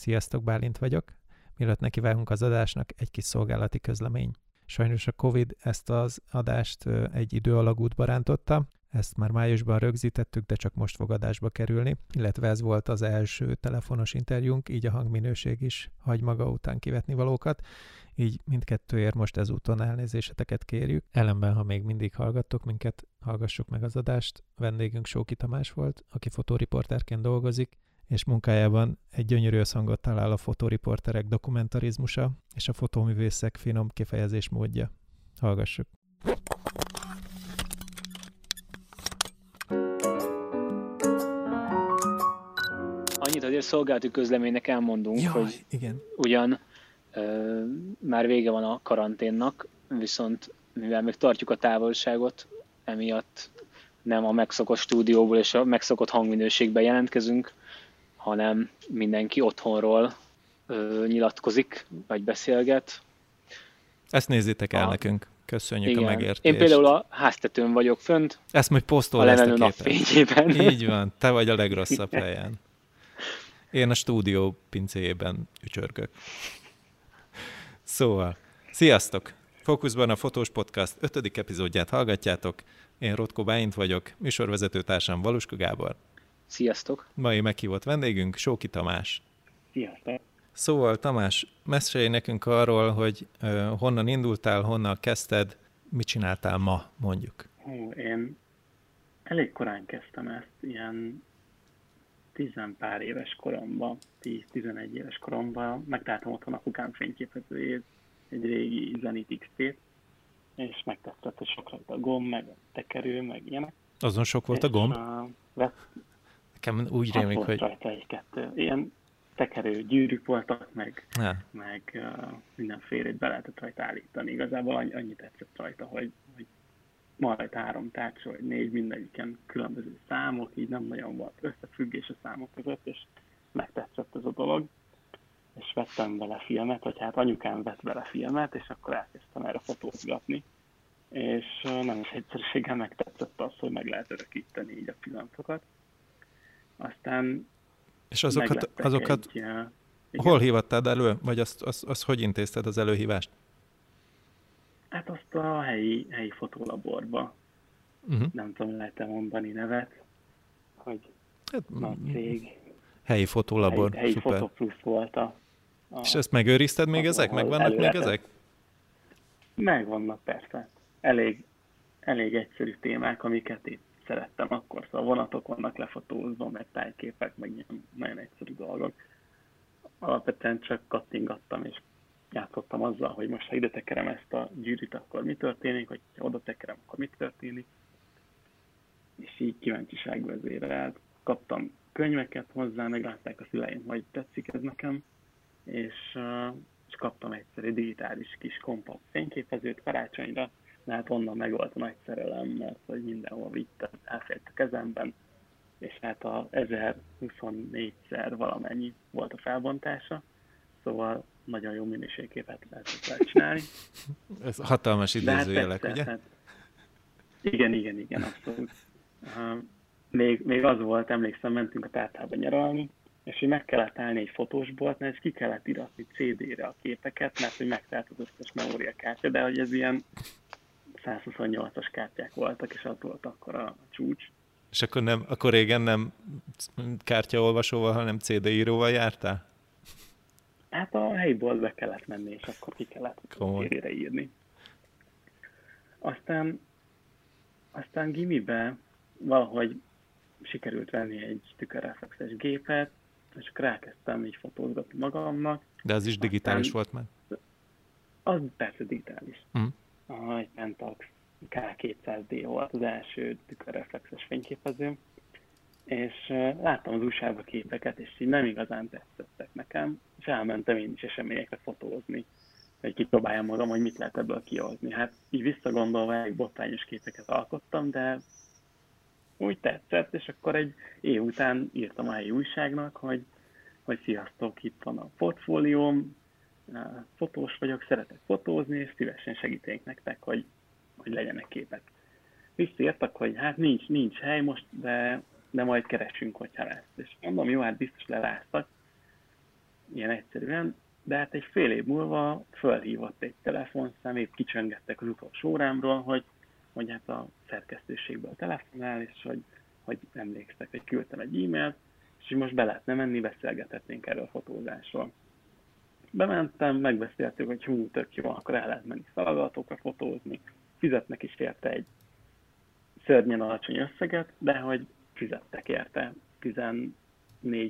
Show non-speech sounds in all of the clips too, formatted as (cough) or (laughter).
Sziasztok, Bálint vagyok. Mielőtt nekivágunk az adásnak, egy kis szolgálati közlemény. Sajnos a Covid ezt az adást egy idő alagútba rántotta, ezt már májusban rögzítettük, de csak most fog adásba kerülni, illetve ez volt az első telefonos interjúnk, így a hangminőség is hagy maga után kivetni valókat, így mindkettőért most ezúton elnézéseteket kérjük. Ellenben, ha még mindig hallgattok minket, hallgassuk meg az adást. Vendégünk Sóki Tamás volt, aki fotóriporterként dolgozik, és munkájában egy gyönyörű összhangot talál a fotóriporterek dokumentarizmusa és a fotóművészek finom kifejezés módja. Hallgassuk! Annyit azért szolgálati közleménynek elmondunk, Jaj, hogy igen. ugyan ö, már vége van a karanténnak, viszont mivel még tartjuk a távolságot, emiatt nem a megszokott stúdióból és a megszokott hangminőségben jelentkezünk, hanem mindenki otthonról ö, nyilatkozik, vagy beszélget. Ezt nézzétek el A- nekünk. Köszönjük Igen. a megértést. Én például a háztetőn vagyok fönt, Ezt majd a posztol a nap képet. fényében. Így van, te vagy a legrosszabb (laughs) helyen. Én a stúdió pincéjében ücsörgök. Szóval, sziasztok! Fókuszban a Fotós Podcast 5. epizódját hallgatjátok. Én Rotko Báint vagyok, műsorvezetőtársam Valuska Gábor. Sziasztok! Mai meghívott vendégünk Sóki Tamás. Sziasztok! Szóval Tamás, mesélj nekünk arról, hogy honnan indultál, honnan kezdted, mit csináltál ma, mondjuk. Hú, én elég korán kezdtem ezt, ilyen tizenpár éves koromban, 10-11 éves koromban megtaláltam otthon apukám fényképezőjét, egy régi Zenit XT-t, és megtetszett, hogy sok rajta a gomb, meg a tekerő, meg ilyenek. Azon sok volt a És, gomb? Uh, vett, Nekem úgy rémlik, volt hogy... rajta egy-kettő. Ilyen tekerő gyűrűk voltak, meg, Ne, meg uh, mindenfélét be lehetett rajta állítani. Igazából annyi, annyi tetszett rajta, hogy, hogy rajta három tárcsa, vagy négy, mindegyiken különböző számok, így nem nagyon volt összefüggés a számok között, és megtetszett ez a dolog. És vettem bele filmet, vagy hát anyukám vett bele filmet, és akkor elkezdtem erre fotózgatni. És uh, nem is egyszerűséggel megtetszett az, hogy meg lehet örökíteni így a pillanatokat. Aztán és azokat, azokat egy, igen. hol hívattad elő? Vagy azt, azt, azt hogy intézted az előhívást? Hát azt a helyi, helyi fotólaborba, Uh-huh. nem tudom, lehet-e mondani nevet, hogy Hát, nagy cég, helyi fotólabor, helyi, helyi szuper. Foto Plus volt a, a És ezt megőrizted még ezek? Megvannak még előre- ezek? Megvannak persze. Elég, elég egyszerű témák, amiket itt szerettem akkor. Szóval vonatok vannak lefotózva, meg tájképek, meg ilyen nagyon egyszerű dolgok. Alapvetően csak kattingattam, és játszottam azzal, hogy most ha ide tekerem ezt a gyűrűt, akkor mi történik, hogy ha oda tekerem, akkor mi történik. És így kíváncsiság vezérelt. Kaptam könyveket hozzá, meglátták a szüleim, hogy tetszik ez nekem, és, és kaptam egyszer egy digitális kis kompakt fényképezőt karácsonyra, de hát onnan meg volt a nagy szerelem, mert hogy mindenhol vittem, elfért a kezemben, és hát a 1024-szer valamennyi volt a felbontása, szóval nagyon jó minőségképet lehetett vele csinálni. (laughs) Ez hatalmas hát idézőjelek, tetszett, ugye? hát- Igen, igen, igen, abszolút. Uh, még, még az volt, emlékszem, mentünk a tártába nyaralni, és hogy meg kellett állni egy fotósboltnál, és ki kellett iratni CD-re a képeket, mert hogy megtelt az összes memóriakártya, de hogy ez ilyen 128-as kártyák voltak, és az volt akkor a csúcs. És akkor, nem, akkor régen nem kártyaolvasóval, hanem CD íróval jártál? Hát a helyi boltba kellett menni, és akkor ki kellett. CD-re írni. Aztán, aztán gimibe valahogy sikerült venni egy tükörreflexes gépet, és akkor elkezdtem így fotózgatni magamnak. De az is digitális Aztán- volt már. Az persze digitális. Mhm. Uh, egy Pentax K200D volt az első tükörreflexes fényképező, és láttam az USA-ba képeket, és így nem igazán tetszettek nekem, és elmentem én is eseményekre fotózni, hogy kipróbáljam magam, hogy mit lehet ebből kihozni. Hát így visszagondolva elég botrányos képeket alkottam, de úgy tetszett, és akkor egy év után írtam a helyi újságnak, hogy, hogy sziasztok, itt van a portfólióm, fotós vagyok, szeretek fotózni, és szívesen segítenék nektek, hogy, hogy legyenek képek. Visszaírtak, hogy hát nincs, nincs hely most, de, de majd keresünk, hogyha lesz. És mondom, jó, hát biztos leláztak. ilyen egyszerűen, de hát egy fél év múlva fölhívott egy telefonszám, épp kicsöngettek az utolsó órámról, hogy, hogy hát a szerkesztőségből telefonál, és hogy, hogy emlékszek, hogy küldtem egy e-mailt, és most be lehetne menni, beszélgethetnénk erről a fotózásról. Bementem, megbeszéltük, hogy hú, tök jó, akkor el lehet menni szalagatokra fotózni, fizetnek is érte egy szörnyen alacsony összeget, de hogy fizettek érte 14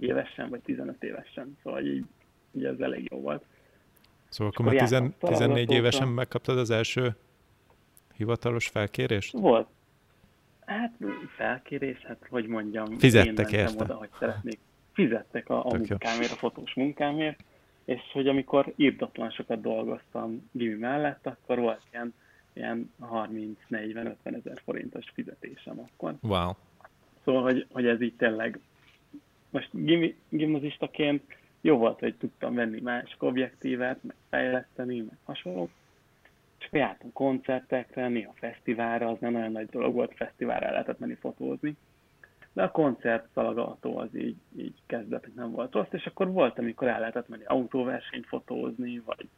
évesen, vagy 15 évesen, szóval így, így ez elég jó volt. Szóval akkor már 10, 14 évesen megkaptad az első hivatalos felkérést? Volt. Hát felkérés, hát hogy mondjam, Fizettek én érte. oda, hogy szeretnék. Fizettek a, a munkámért, a fotós munkámért, és hogy amikor írdatlan sokat dolgoztam Gimi mellett, akkor volt ilyen, ilyen 30-40-50 ezer forintos fizetésem akkor. Wow. Szóval, hogy, hogy ez így tényleg, most gim, gimnazistaként jó volt, hogy tudtam venni másik objektívet, meg fejleszteni, meg hasonló. Csak jártunk koncertekre, néha fesztiválra, az nem olyan nagy dolog volt, fesztiválra lehetett menni fotózni. De a koncert szalagató az így, így kezdett, hogy nem volt rossz, és akkor volt, amikor el lehetett menni autóversenyt fotózni, vagy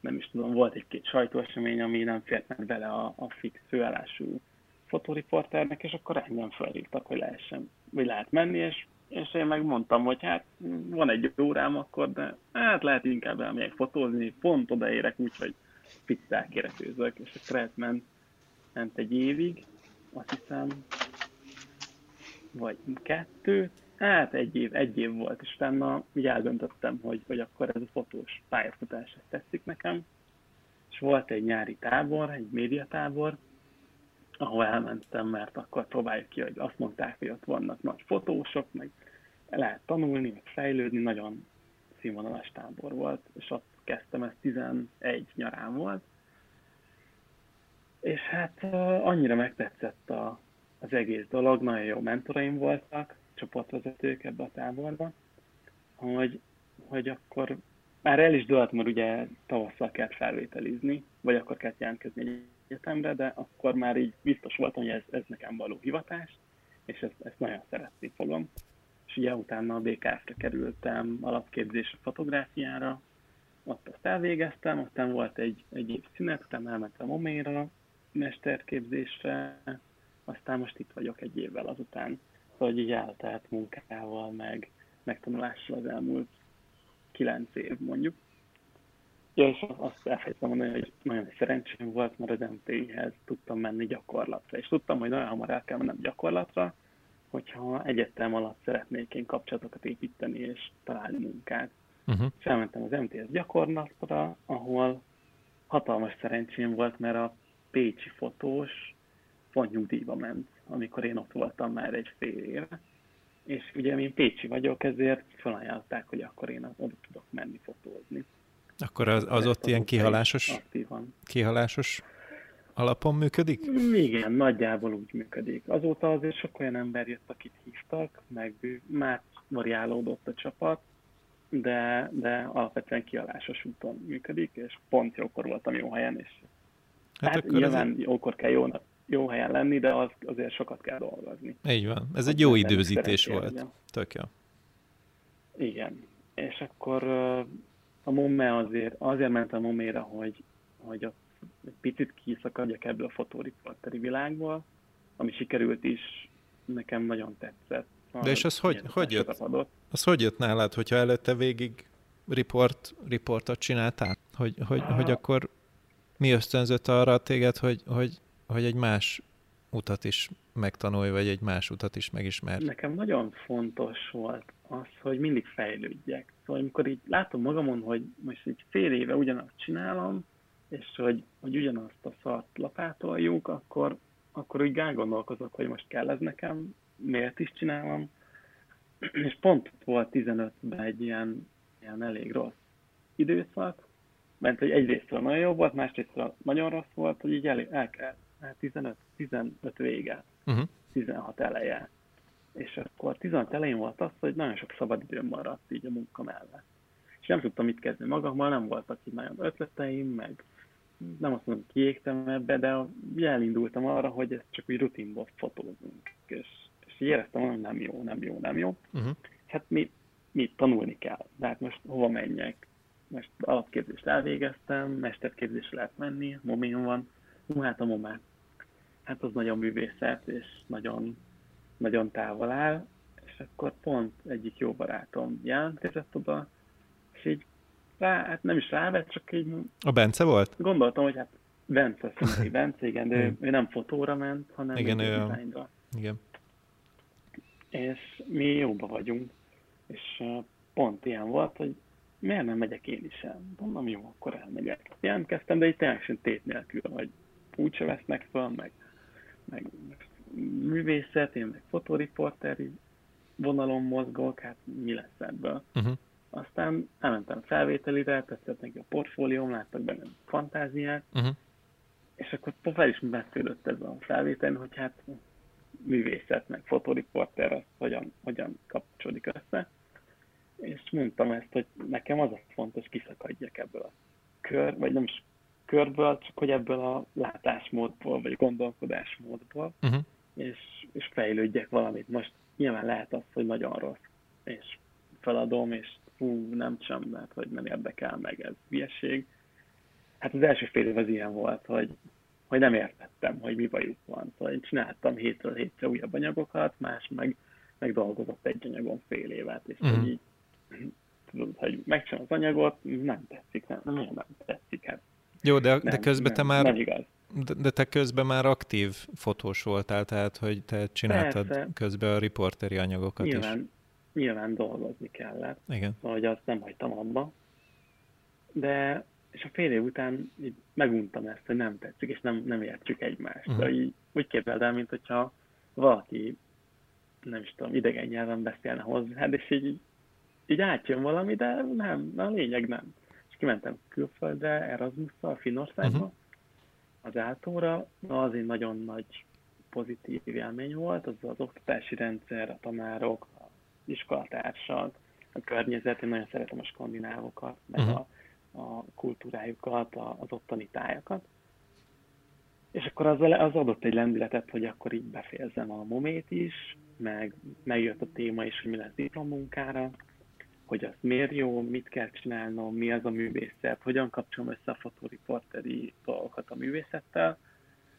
nem is tudom, volt egy-két sajtóesemény, ami nem fért meg bele a, a fix főállású fotóriporternek, és akkor engem felhívtak, hogy lehessen, vagy lehet menni, és, és én meg mondtam, hogy hát van egy órám akkor, de hát lehet inkább elmegyek fotózni, pont odaérek úgy, hogy fix elkéretőzök, és akkor ment, ment egy évig, azt hiszem, vagy kettő, hát egy év, egy év volt, és utána így eldöntöttem, hogy, hogy akkor ez a fotós pályafutás tetszik nekem, és volt egy nyári tábor, egy médiatábor, ahol elmentem, mert akkor próbáljuk ki, hogy azt mondták, hogy ott vannak nagy fotósok, meg lehet tanulni, meg fejlődni, nagyon színvonalas tábor volt, és ott kezdtem, ez 11 nyarán volt, és hát annyira megtetszett a, az egész dolog, nagyon jó mentoraim voltak, csoportvezetők ebbe a táborba, hogy, hogy akkor már el is dölt, mert ugye tavasszal kellett felvételizni, vagy akkor kellett jelentkezni egy egyetemre, de akkor már így biztos voltam, hogy ez, ez nekem való hivatás, és ezt, ezt nagyon szeretni fogom. És ugye utána a BKF-re kerültem alapképzésre fotográfiára, ott azt elvégeztem, aztán volt egy, egy év szünet, utána elmentem Oméra mesterképzésre, aztán most itt vagyok egy évvel azután. Szóval így eltelt munkával, meg megtanulással az elmúlt kilenc év mondjuk. Ja, és azt elfelejtettem mondani, hogy nagyon szerencsém volt, mert az MTI-hez tudtam menni gyakorlatra, és tudtam, hogy nagyon hamar el kell mennem gyakorlatra, hogyha egyetem alatt szeretnék én kapcsolatokat építeni és találni munkát. Uh-huh. És elmentem az MTS gyakorlatra, ahol hatalmas szerencsém volt, mert a pécsi fotós pont nyugdíjba ment, amikor én ott voltam már egy fél éve. És ugye én Pécsi vagyok, ezért felajánlották, hogy akkor én oda tudok menni fotózni. Akkor az, az ott ilyen kihalásos, aktívan. kihalásos alapon működik? Igen, nagyjából úgy működik. Azóta azért sok olyan ember jött, akit hívtak, meg már variálódott a csapat, de, de alapvetően kialásos úton működik, és pont jókor voltam jó helyen, és hát, hát nyilván ez... jókor kell jó, jó helyen lenni, de az, azért sokat kell dolgozni. Így van. Ez egy jó időzítés volt. Tök jó. Igen. És akkor a Momme azért, azért ment a Momére, hogy, hogy a, egy picit kiszakadjak ebből a fotóriporteri világból, ami sikerült is, nekem nagyon tetszett. De és az hogy, hogy jött? Adott. Az hogy jött nálad, hogyha előtte végig report, riportot csináltál? Hogy, hogy, ah. hogy akkor mi ösztönzött arra téged, hogy, hogy, hogy egy más utat is megtanulj, vagy egy más utat is megismerj? Nekem nagyon fontos volt az, hogy mindig fejlődjek. Szóval amikor így látom magamon, hogy most egy fél éve ugyanazt csinálom, és hogy, hogy ugyanazt a szart lapátoljuk, akkor, akkor úgy gondolkozok, hogy most kell ez nekem, miért is csinálom. És pont volt 15-ben egy ilyen, ilyen elég rossz időszak, mert hogy egyrészt nagyon jó volt, másrészt nagyon rossz volt, hogy így el, el kell, 15, 15 vége, uh-huh. 16 eleje. És akkor 16 elején volt az, hogy nagyon sok szabadidőm maradt így a munka mellett. És nem tudtam mit kezdeni magammal, nem voltak így nagyon ötleteim, meg nem azt mondom, kiégtem ebbe, de elindultam arra, hogy ezt csak úgy rutinból fotózunk. És, és éreztem, hogy nem jó, nem jó, nem jó. Uh-huh. Hát mi mit tanulni kell. De hát most hova menjek? Most alapképzést elvégeztem, mesterképzésre lehet menni, momén van. Hát a momát. Hát az nagyon művészet, és nagyon, nagyon távol áll. És akkor pont egyik jó barátom jelentkezett oda, és így rá, hát nem is rávett, csak így... A Bence volt? Gondoltam, hogy hát Bence, Szintén (laughs) Bence, igen, de ő, ő nem fotóra ment, hanem igen, ő. Igen. És mi jóba vagyunk, és pont ilyen volt, hogy miért nem megyek én is el? Mondom, jó, akkor elmegyek. Jelentkeztem, de itt teljesen tét nélkül, hogy úgyse vesznek fel, meg, meg művészet, én meg fotóriporteri vonalon mozgok, hát mi lesz ebből? Uh-huh. Aztán elmentem felvételire, tetszett neki a portfólióm, láttak benne fantáziát, uh-huh. és akkor fel is beszélődött ez a felvétel, hogy hát művészet, meg fotóriporter, az hogyan, hogyan kapcsolódik össze. És mondtam ezt, hogy nekem az a fontos, kiszakadjak ebből a kör, vagy nem is körből, csak hogy ebből a látásmódból, vagy gondolkodásmódból, uh-huh. és, és fejlődjek valamit. Most nyilván lehet az, hogy nagyon rossz, és feladom, és fú, nem sem, mert hogy nem érdekel meg, ez hülyeség. Hát az első fél év az ilyen volt, hogy, hogy nem értettem, hogy mi bajuk van. Szóval én csináltam hétről hétre újabb anyagokat, más meg, meg dolgozott egy anyagon fél évet, és uh-huh. hogy így tudod, hogy megcsinálom az anyagot, nem tetszik, nem, nem, nem tetszik. Hát Jó, de, nem, de közben nem, te már... Nem igaz. De, de te közben már aktív fotós voltál, tehát hogy te csináltad Persze. közben a riporteri anyagokat nyilván, is nyilván dolgozni kellett, Igen. hogy azt nem hagytam abba. De, és a fél év után így meguntam ezt, hogy nem tetszik, és nem, nem értjük egymást. Uh-huh. De így, úgy képzeld el, mint hogyha valaki, nem is tudom, idegen nyelven beszélne hozzá, hát és így, így átjön valami, de nem, a lényeg nem. Kimentem külföldre, Erasmusszal, Finnországba, uh-huh. az átóra, az egy nagyon nagy pozitív élmény volt, az az oktatási rendszer, a tanárok, iskolatársak, a környezet, én nagyon szeretem a skandinávokat, meg uh-huh. a, a kultúrájukat, a, az ottani tájakat. És akkor az, az adott egy lendületet, hogy akkor így befejezem a momét is, meg megjött a téma is, hogy mi lesz diplomunkára, hogy az miért jó, mit kell csinálnom, mi az a művészet, hogyan kapcsolom össze a fotóriporteri dolgokat a művészettel,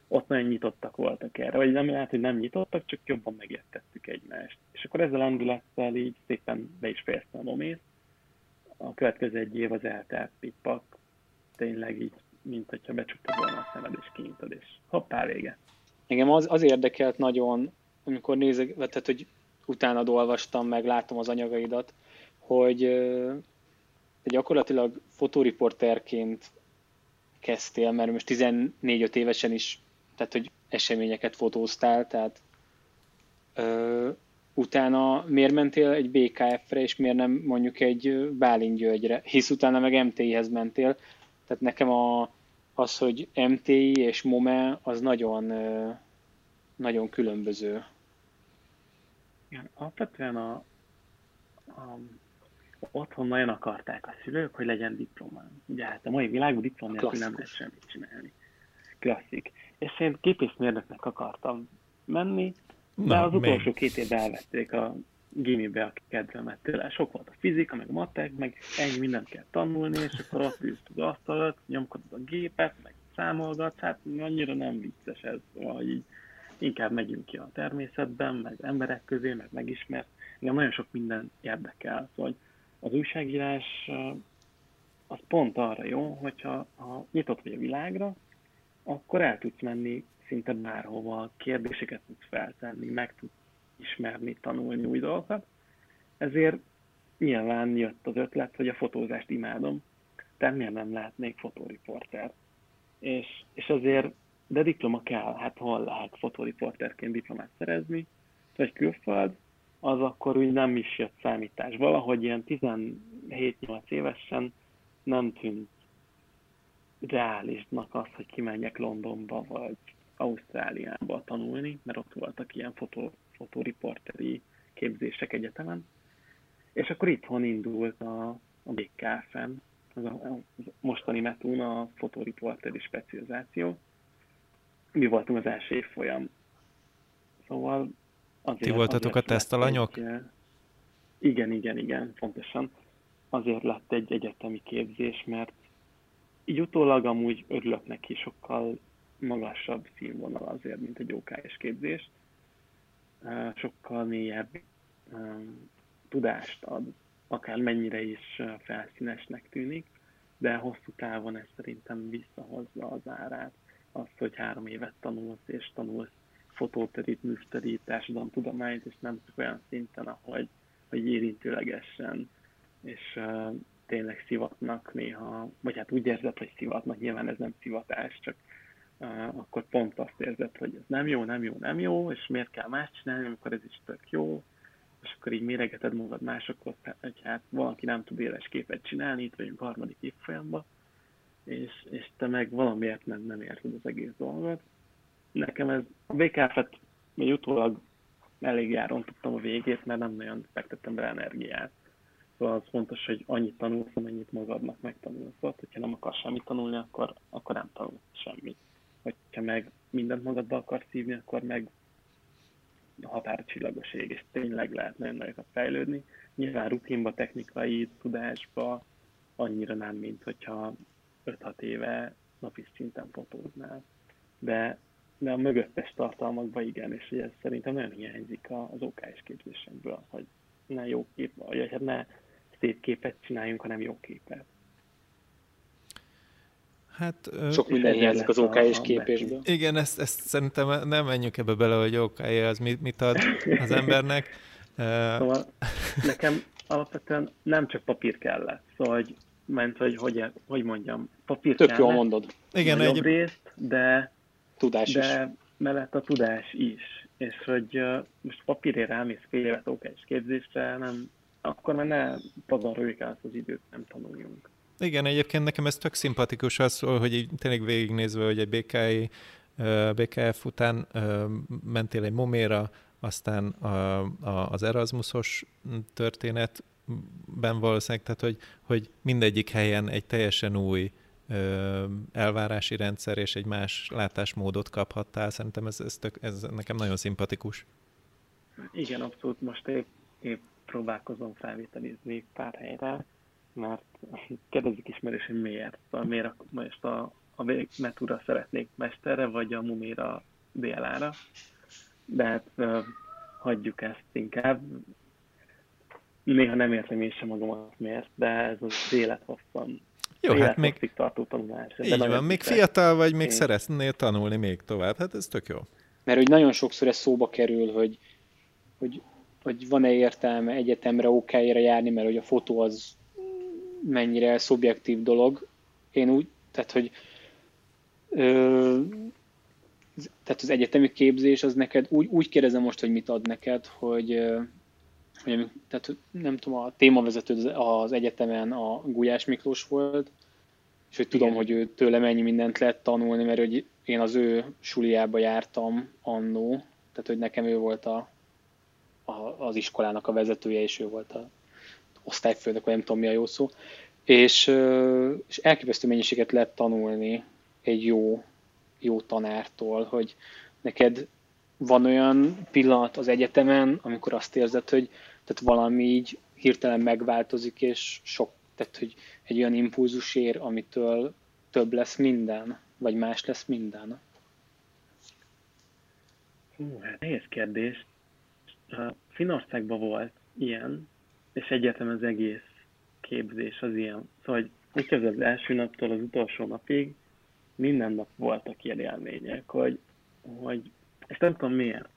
ott nagyon nyitottak voltak erre, vagy nem lehet, hogy nem nyitottak, csak jobban megértettük egymást. És akkor ezzel lendülettel így szépen be is fejeztem a momét. A következő egy év az eltelt pippak, tényleg így, mint hogyha becsukta volna a szemed és kinyitod, és hoppá, vége. Engem az, az érdekelt nagyon, amikor nézek, tehát, hogy utána olvastam, meg látom az anyagaidat, hogy te gyakorlatilag fotóriporterként kezdtél, mert most 14-5 évesen is tehát hogy eseményeket fotóztál, tehát ö, utána miért mentél egy BKF-re, és miért nem mondjuk egy Bálint Györgyre, hisz utána meg MTI-hez mentél, tehát nekem a, az, hogy MTI és MOME, az nagyon, nagyon különböző. Igen, alapvetően a, a otthon nagyon akarták a szülők, hogy legyen diplomám. Ugye hát a mai világban diplom nélkül nem lehet semmit csinálni. Klasszik és én képészmérnöknek akartam menni, de Na, az utolsó még. két évben elvették a gimibe a kedvemet tőle. Sok volt a fizika, meg a matek, meg ennyi mindent kell tanulni, és akkor ott ülsz az asztalat, nyomkodod a gépet, meg számolgatsz, hát annyira nem vicces ez, vagy így inkább megyünk ki a természetben, meg emberek közé, meg megismert. Engem nagyon sok minden érdekel, szóval az újságírás az pont arra jó, hogyha ha nyitott vagy a világra, akkor el tudsz menni szinte bárhova, kérdéseket tudsz feltenni, meg tudsz ismerni, tanulni új dolgokat. Ezért nyilván jött az ötlet, hogy a fotózást imádom, tehát miért nem lehetnék fotóriporter. És, és azért, de diploma kell, hát hol lehet fotóriporterként diplomát szerezni, vagy külföld, az akkor úgy nem is jött számítás. Valahogy ilyen 17-8 évesen nem tűnt reálisnak az, hogy kimenjek Londonba vagy Ausztráliába tanulni, mert ott voltak ilyen fotó, fotóriporteri képzések egyetemen. És akkor itthon indult a, a BKF-en, az a, az mostani metún a fotóriporteri specializáció. Mi voltunk az első évfolyam. Szóval azért... Ti voltatok a tesztalanyok? Egy, Igen, igen, igen, pontosan. Azért lett egy egyetemi képzés, mert így utólag amúgy örülök neki, sokkal magasabb színvonal azért, mint egy OKS képzés. Sokkal mélyebb tudást ad, akár mennyire is felszínesnek tűnik, de hosszú távon ez szerintem visszahozza az árát. Azt, hogy három évet tanulsz, és tanulsz fotóterít, műszterít, társadalomtudományt, és nem csak olyan szinten, ahogy hogy érintőlegesen, és uh, tényleg szivatnak néha, vagy hát úgy érzed, hogy szivatnak, nyilván ez nem szivatás, csak uh, akkor pont azt érzed, hogy ez nem jó, nem jó, nem jó, és miért kell más csinálni, amikor ez is tök jó, és akkor így méregeted magad másokhoz, hogy hát valaki nem tud éles képet csinálni, itt vagyunk harmadik évfolyamban, és, és te meg valamiért nem, nem érted az egész dolgot. Nekem ez a VKF-et még utólag elég járon tudtam a végét, mert nem nagyon fektettem bele energiát. Szóval az fontos, hogy annyit tanulsz, amennyit magadnak megtanulsz. Szóval, hogyha nem akarsz semmit tanulni, akkor, akkor nem tanulsz semmit. Hogyha meg mindent magadba akarsz szívni, akkor meg határcsillagos ég, és tényleg lehet nagyon nagyokat fejlődni. Nyilván rutinba, technikai tudásba annyira nem, mint hogyha 5-6 éve napi szinten fotóznál. De, de a mögöttes tartalmakban igen, és ez szerintem nagyon hiányzik az OKS képzésekből, hogy ne jó kép, vagy hát ne szép képet csináljunk, hanem jó képet. Hát, Sok minden hiányzik az OK és képésből. Igen, ezt, ezt szerintem nem menjünk ebbe bele, hogy OK az mit, mit ad az embernek. Szóval nekem alapvetően nem csak papír kellett. Szóval, hogy, ment, hogy, hogy, hogy mondjam, papír Tök jól mondod. Igen, egy részt, de, tudás de is. mellett a tudás is. És hogy uh, most papírért rámész fél évet OK képzésre, nem, akkor már ne pazaroljuk át az időt, nem tanuljunk. Igen, egyébként nekem ez tök szimpatikus az, hogy így tényleg végignézve, hogy egy BKI, BKF után mentél egy Moméra, aztán a, a, az Erasmusos történetben valószínűleg, tehát hogy, hogy mindegyik helyen egy teljesen új elvárási rendszer és egy más látásmódot kaphattál. Szerintem ez, ez, tök, ez nekem nagyon szimpatikus. Igen, abszolút. Most épp, épp próbálkozom felvételizni pár helyre, mert (laughs) kérdezik ismerős, hogy miért. Szóval miért most a, a Metura szeretnék mesterre, vagy a Mumira DLA-ra. De hát hagyjuk ezt inkább. Néha nem értem én sem magamat miért, de ez az élethosszan jó, hát még, tartó tanulás. Így van, még fiatal vagy, még én... szeretnél tanulni még tovább, hát ez tök jó. Mert hogy nagyon sokszor ez szóba kerül, hogy, hogy, hogy van-e értelme egyetemre, ok járni, mert hogy a fotó az mennyire szubjektív dolog. Én úgy, tehát hogy ö, tehát az egyetemi képzés az neked, úgy, úgy kérdezem most, hogy mit ad neked, hogy, hogy tehát nem tudom, a témavezető az egyetemen a Gulyás Miklós volt, és hogy tudom, Igen. hogy ő tőle mennyi mindent lehet tanulni, mert hogy én az ő suliába jártam annó, tehát hogy nekem ő volt a, a, az iskolának a vezetője, és ő volt a osztályfőnök, vagy nem tudom mi a jó szó, és, és elképesztő mennyiséget lehet tanulni egy jó, jó tanártól, hogy neked van olyan pillanat az egyetemen, amikor azt érzed, hogy tehát valami így hirtelen megváltozik, és sok, tehát hogy egy olyan impulzus ér, amitől több lesz minden, vagy más lesz minden? Hú, hát nehéz kérdés. Finországban volt ilyen, és egyetem az egész képzés az ilyen. Szóval, hogy úgy az első naptól az utolsó napig minden nap voltak ilyen élmények, hogy, hogy és nem tudom miért.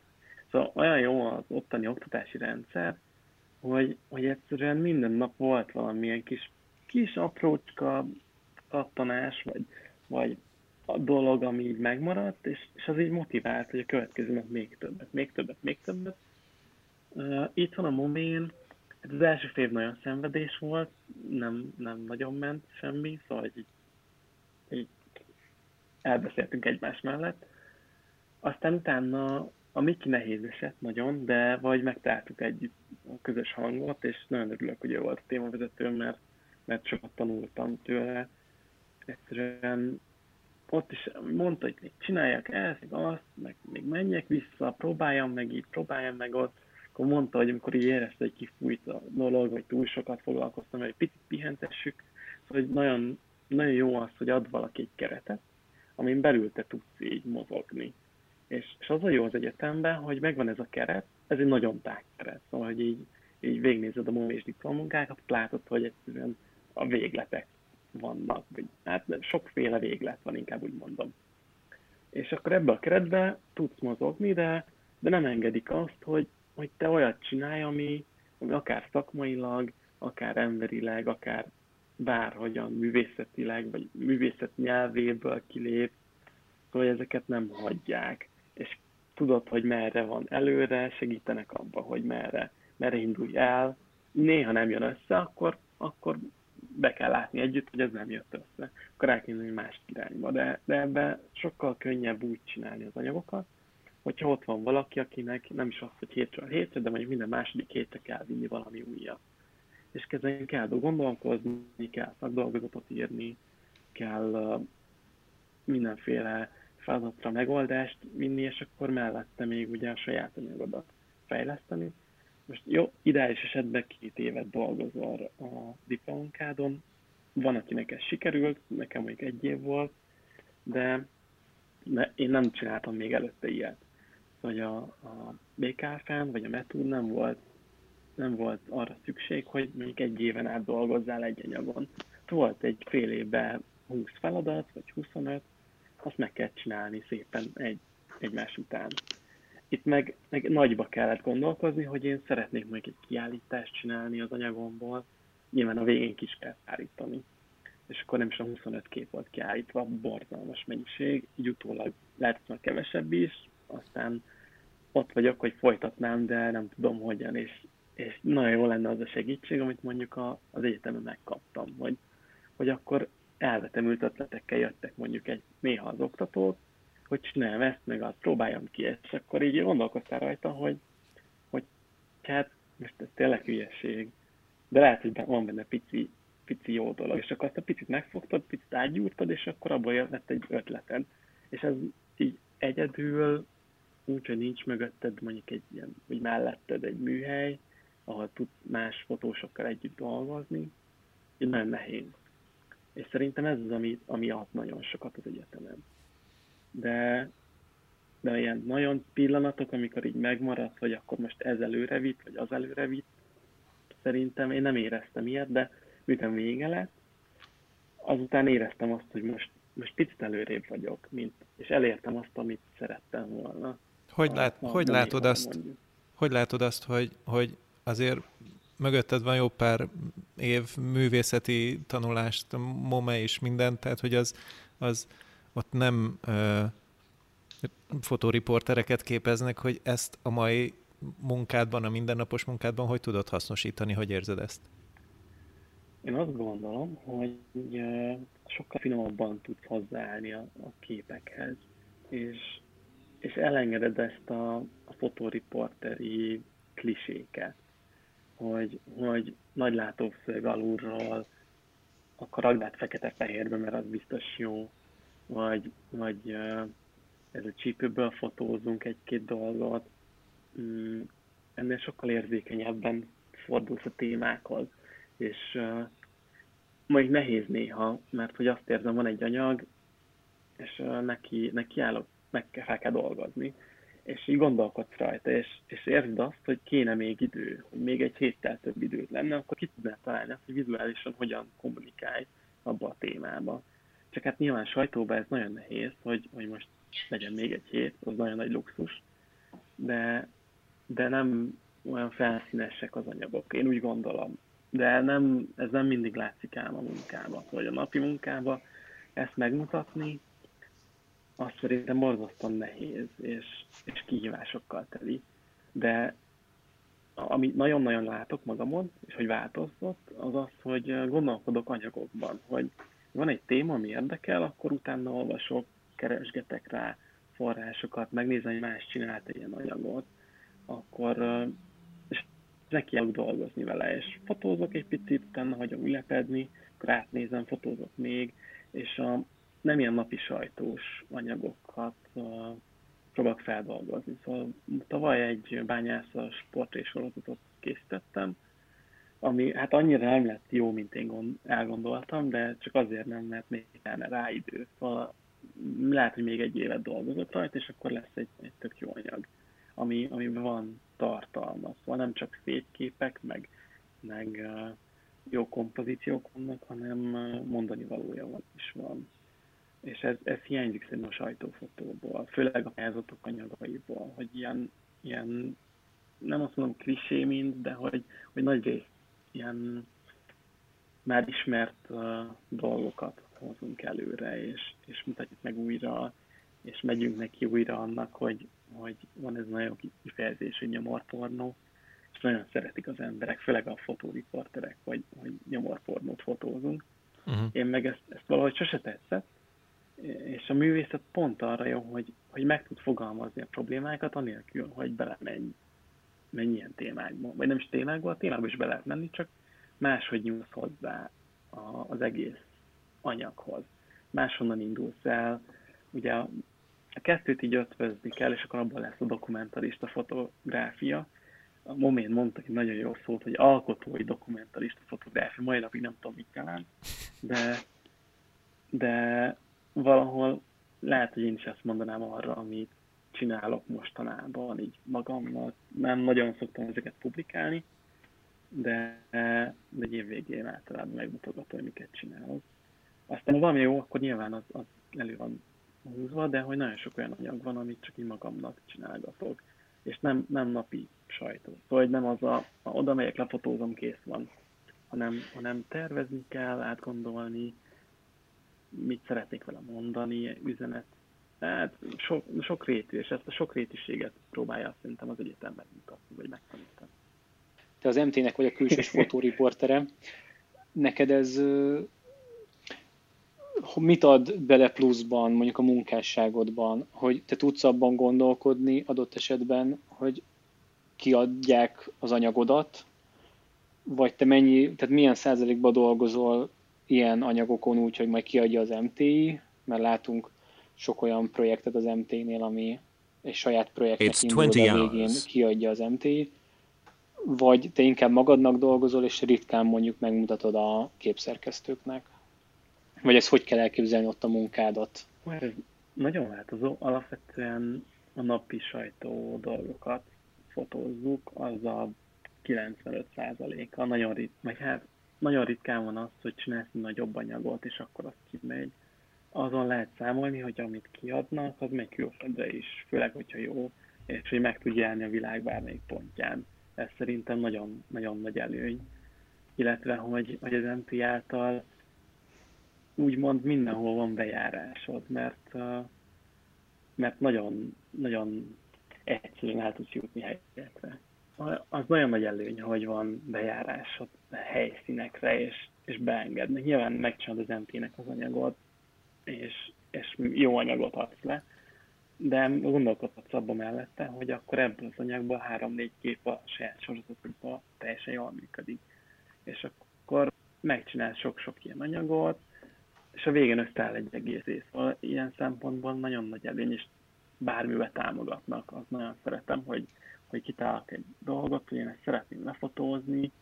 Szóval olyan jó az ottani oktatási rendszer, hogy, hogy egyszerűen minden nap volt valamilyen kis, kis aprócska kattanás, vagy, vagy a dolog, ami így megmaradt, és, és az így motivált, hogy a következő nap még többet, még többet, még többet. Uh, itt van a momén, Hát az első fél nagyon szenvedés volt, nem, nem nagyon ment semmi, szóval így, így elbeszéltünk egymás mellett. Aztán utána a Miki nehéz esett nagyon, de vagy megtaláltuk együtt a közös hangot, és nagyon örülök, hogy ő volt a témavezető, mert, mert sokat tanultam tőle. Egyszerűen ott is mondta, hogy még csináljak ezt, azt, meg még menjek vissza, próbáljam meg így, próbáljam meg ott, akkor mondta, hogy amikor így érezte, hogy kifújt a dolog, vagy túl sokat foglalkoztam, hogy picit pihentessük, szóval hogy nagyon, nagyon jó az, hogy ad valaki egy keretet, amin belül te tudsz így mozogni. És, és az a jó az egyetemben, hogy megvan ez a keret, ez egy nagyon tág keret, szóval, hogy így, így végnézed a munka és diplomunkákat, látod, hogy egyszerűen a végletek vannak, vagy hát sokféle véglet van, inkább úgy mondom. És akkor ebbe a keretbe tudsz mozogni, de, de nem engedik azt, hogy, hogy te olyat csinálj, ami, ami akár szakmailag, akár emberileg, akár bárhogyan művészetileg, vagy művészet nyelvéből kilép, szóval ezeket nem hagyják. És tudod, hogy merre van előre, segítenek abba, hogy merre, merre indulj el. Néha nem jön össze, akkor, akkor be kell látni együtt, hogy ez nem jött össze. Akkor el kell más irányba. De, de ebbe sokkal könnyebb úgy csinálni az anyagokat, hogyha ott van valaki, akinek nem is az, hogy hétről hétre, de mondjuk minden második hétre kell vinni valami újat. És kezdeni kell gondolkozni, kell szakdolgozatot írni, kell mindenféle feladatra megoldást vinni, és akkor mellette még ugye a saját anyagodat fejleszteni. Most jó, ideális esetben két évet dolgozol a diplomunkádon, van, akinek ez sikerült, nekem mondjuk egy év volt, de, de én nem csináltam még előtte ilyet. Vagy a, a BKF-en, vagy a Metún nem volt, nem volt arra szükség, hogy mondjuk egy éven át dolgozzál egy anyagon. Volt egy fél évben 20 feladat, vagy 25, azt meg kell csinálni szépen egy, egymás után. Itt meg, meg nagyba kellett gondolkozni, hogy én szeretnék mondjuk egy kiállítást csinálni az anyagomból, nyilván a végén kis kell állítani. És akkor nem is a 25 kép volt kiállítva, borzalmas mennyiség, így utólag lehet már kevesebb is, aztán ott vagyok, hogy folytatnám, de nem tudom hogyan, és, és nagyon jó lenne az a segítség, amit mondjuk a, az egyetemen megkaptam, hogy, hogy akkor elvetemült ötletekkel jöttek mondjuk egy néha az oktatók, hogy csináljam ezt, meg azt, próbáljam ki, és akkor így gondolkoztál rajta, hogy, hogy hát most ez tényleg hülyeség, de lehet, hogy van benne pici, pici jó dolog, és akkor azt a picit megfogtad, picit átgyúrtad, és akkor abból lett egy ötleted. És ez így egyedül, úgy, hogy nincs mögötted mondjuk egy ilyen, vagy melletted egy műhely, ahol tud más fotósokkal együtt dolgozni, így nagyon nehéz. És szerintem ez az, ami, ami ad nagyon sokat az egyetemen. De, de ilyen nagyon pillanatok, amikor így megmaradt, hogy akkor most ez előre vitt, vagy az előre vitt, szerintem én nem éreztem ilyet, de miután vége lett, azután éreztem azt, hogy most, most picit előrébb vagyok, mint, és elértem azt, amit szerettem volna. Hogy, lát, a, hogy látod azt, mondjuk. hogy látod azt, hogy, hogy azért mögötted van jó pár év művészeti tanulást, MOME és minden, tehát hogy az, az ott nem ö, fotóriportereket képeznek, hogy ezt a mai munkádban, a mindennapos munkádban hogy tudod hasznosítani, hogy érzed ezt? Én azt gondolom, hogy sokkal finomabban tudsz hozzáállni a, a képekhez, és, és elengeded ezt a, a fotóriporteri kliséket hogy, hogy nagy látószög alulról, akkor ragdát fekete-fehérbe, mert az biztos jó, vagy, vagy ez a csípőből fotózunk egy-két dolgot, mm, ennél sokkal érzékenyebben fordulsz a témákhoz, és majd nehéz néha, mert hogy azt érzem, van egy anyag, és neki, neki állok, meg kell, fel kell dolgozni, és így gondolkodsz rajta, és, és érzed azt, hogy kéne még idő, hogy még egy héttel több időt lenne, akkor ki tudnál találni azt, hogy vizuálisan hogyan kommunikálj abba a témába. Csak hát nyilván sajtóban ez nagyon nehéz, hogy, hogy most legyen még egy hét, az nagyon nagy luxus, de, de nem olyan felszínesek az anyagok, én úgy gondolom. De nem, ez nem mindig látszik ám a munkába, hogy a napi munkába ezt megmutatni, azt szerintem borzasztóan nehéz, és, és kihívásokkal teli. De amit nagyon-nagyon látok magamon, és hogy változott, az az, hogy gondolkodok anyagokban, hogy van egy téma, ami érdekel, akkor utána olvasok, keresgetek rá forrásokat, megnézem, hogy más csinált egy ilyen anyagot, akkor és neki dolgozni vele, és fotózok egy picit, utána hagyom ülepedni, akkor átnézem, fotózok még, és a, nem ilyen napi sajtós anyagokat próbálok feldolgozni. Szóval tavaly egy bányászas portrésorozatot készítettem, ami hát annyira nem lett jó, mint én gond, elgondoltam, de csak azért nem, mert még kellene rá idő. Szóval lehet, hogy még egy évet dolgozott rajta, és akkor lesz egy, egy tök jó anyag, ami, amiben van tartalma. Szóval nem csak fényképek, meg, meg uh, jó kompozíciók vannak, hanem mondani valója van, is van. És ez, ez hiányzik szerintem a sajtófotóból, főleg a pályázatok anyagaiból, hogy ilyen, ilyen nem azt mondom klisé mind, de hogy, hogy nagy rész ilyen már ismert uh, dolgokat hozunk előre, és, és mutatjuk meg újra, és megyünk neki újra annak, hogy, hogy van ez nagyon kifejezés, hogy nyomorpornó, és nagyon szeretik az emberek, főleg a fotóriporterek, hogy, hogy nyomorpornót fotózunk. Uh-huh. Én meg ezt, ezt valahogy sose tetszett, és a művészet pont arra jó, hogy, hogy meg tud fogalmazni a problémákat, anélkül, hogy belemenj menj ilyen témákba, vagy nem is témákba, a témákba is be lehet menni, csak máshogy nyúlsz hozzá az egész anyaghoz. Máshonnan indulsz el, ugye a, a kettőt így ötvözni kell, és akkor abban lesz a dokumentarista fotográfia. A Momén mondta egy nagyon jó szót, hogy alkotói dokumentarista fotográfia, mai napig nem tudom, mit jelent, de, de valahol lehet, hogy én is ezt mondanám arra, amit csinálok mostanában így magamnak. Nem nagyon szoktam ezeket publikálni, de, de egy év végén általában megmutogatom, hogy miket csinálok. Aztán ha valami jó, akkor nyilván az, az elő van húzva, de hogy nagyon sok olyan anyag van, amit csak így magamnak csinálgatok. És nem, nem napi sajtó. Szóval hogy nem az a, a oda megyek, lefotózom, kész van. Hanem, hanem tervezni kell, átgondolni, mit szeretnék vele mondani, üzenet. Hát sok, sok rétű, és ezt a sok rétűséget próbálja szerintem az egyetem megmutatni, vagy megtanítani. Te az MT-nek vagy a külsős (laughs) fotóriportere. Neked ez mit ad bele pluszban, mondjuk a munkásságodban, hogy te tudsz abban gondolkodni adott esetben, hogy kiadják az anyagodat, vagy te mennyi, tehát milyen százalékban dolgozol ilyen anyagokon úgy, hogy majd kiadja az MTI, mert látunk sok olyan projektet az MT-nél, ami egy saját projektnek indul, de végén kiadja az MTI, vagy te inkább magadnak dolgozol, és ritkán mondjuk megmutatod a képszerkesztőknek? Vagy ezt hogy kell elképzelni ott a munkádat? Ez nagyon változó. Alapvetően a napi sajtó dolgokat fotózzuk, az a 95%-a. Nagyon, rit, vagy hát nagyon ritkán van az, hogy csinálsz egy nagyobb anyagot, és akkor azt kimegy. Azon lehet számolni, hogy amit kiadnak, az megy külföldre is, főleg, hogyha jó, és hogy meg tudja állni a világ bármelyik pontján. Ez szerintem nagyon, nagyon nagy előny. Illetve, hogy, hogy az MP által úgymond mindenhol van bejárásod, mert, mert nagyon, nagyon egyszerűen el tudsz jutni helyzetre. Az nagyon nagy előny, hogy van bejárásod helyszínekre, és, és beengednek. Nyilván megcsinálod az MP-nek az anyagot, és, és jó anyagot adsz le, de gondolkodhatsz abban mellette, hogy akkor ebből az anyagból három-négy kép a saját sorozatokban teljesen jól működik. És akkor megcsinálsz sok-sok ilyen anyagot, és a végén összeáll egy egész rész. Szóval ilyen szempontból nagyon nagy előny, és bármivel támogatnak. Azt nagyon szeretem, hogy, hogy kitálok egy dolgot, hogy én ezt szeretném lefotózni.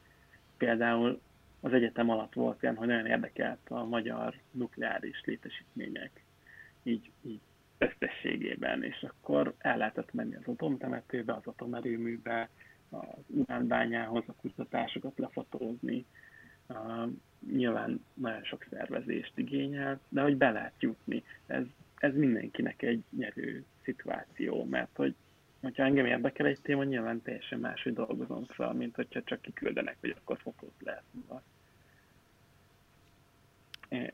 Például az egyetem alatt volt ilyen, hogy nagyon érdekelt a magyar nukleáris létesítmények. Így, így összességében, és akkor el lehetett menni az atomtemetőbe, az atomerőműbe, az uránbányához a kutatásokat lefotózni, Uh, nyilván nagyon sok szervezést igényel, de hogy be lehet jutni. Ez, ez mindenkinek egy nyerő szituáció, mert hogy hogyha engem érdekel egy téma, nyilván teljesen máshogy dolgozom fel, mint hogyha csak kiküldenek, hogy akkor fotót lehet.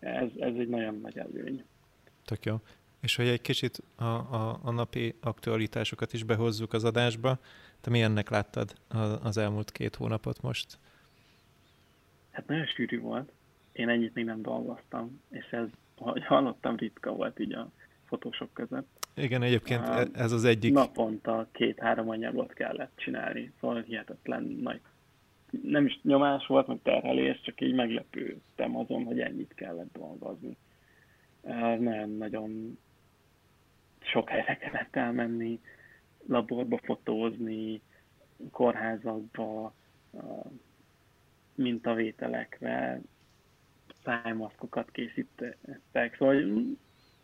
Ez, ez egy nagyon nagy előny. Tök jó. És hogy egy kicsit a, a, a napi aktualitásokat is behozzuk az adásba, te milyennek láttad az elmúlt két hónapot most? Hát nagyon sűrű volt. Én ennyit még nem dolgoztam, és ez, ahogy hallottam, ritka volt így a fotósok között. Igen, egyébként uh, ez az egyik... Naponta két-három anyagot kellett csinálni, szóval hihetetlen nagy nem is nyomás volt, meg terhelés, csak így meglepődtem azon, hogy ennyit kellett dolgozni. Uh, nagyon-nagyon sok helyre kellett elmenni, laborba fotózni, kórházakba, mintavételekre, szájmaszkokat készítettek, szóval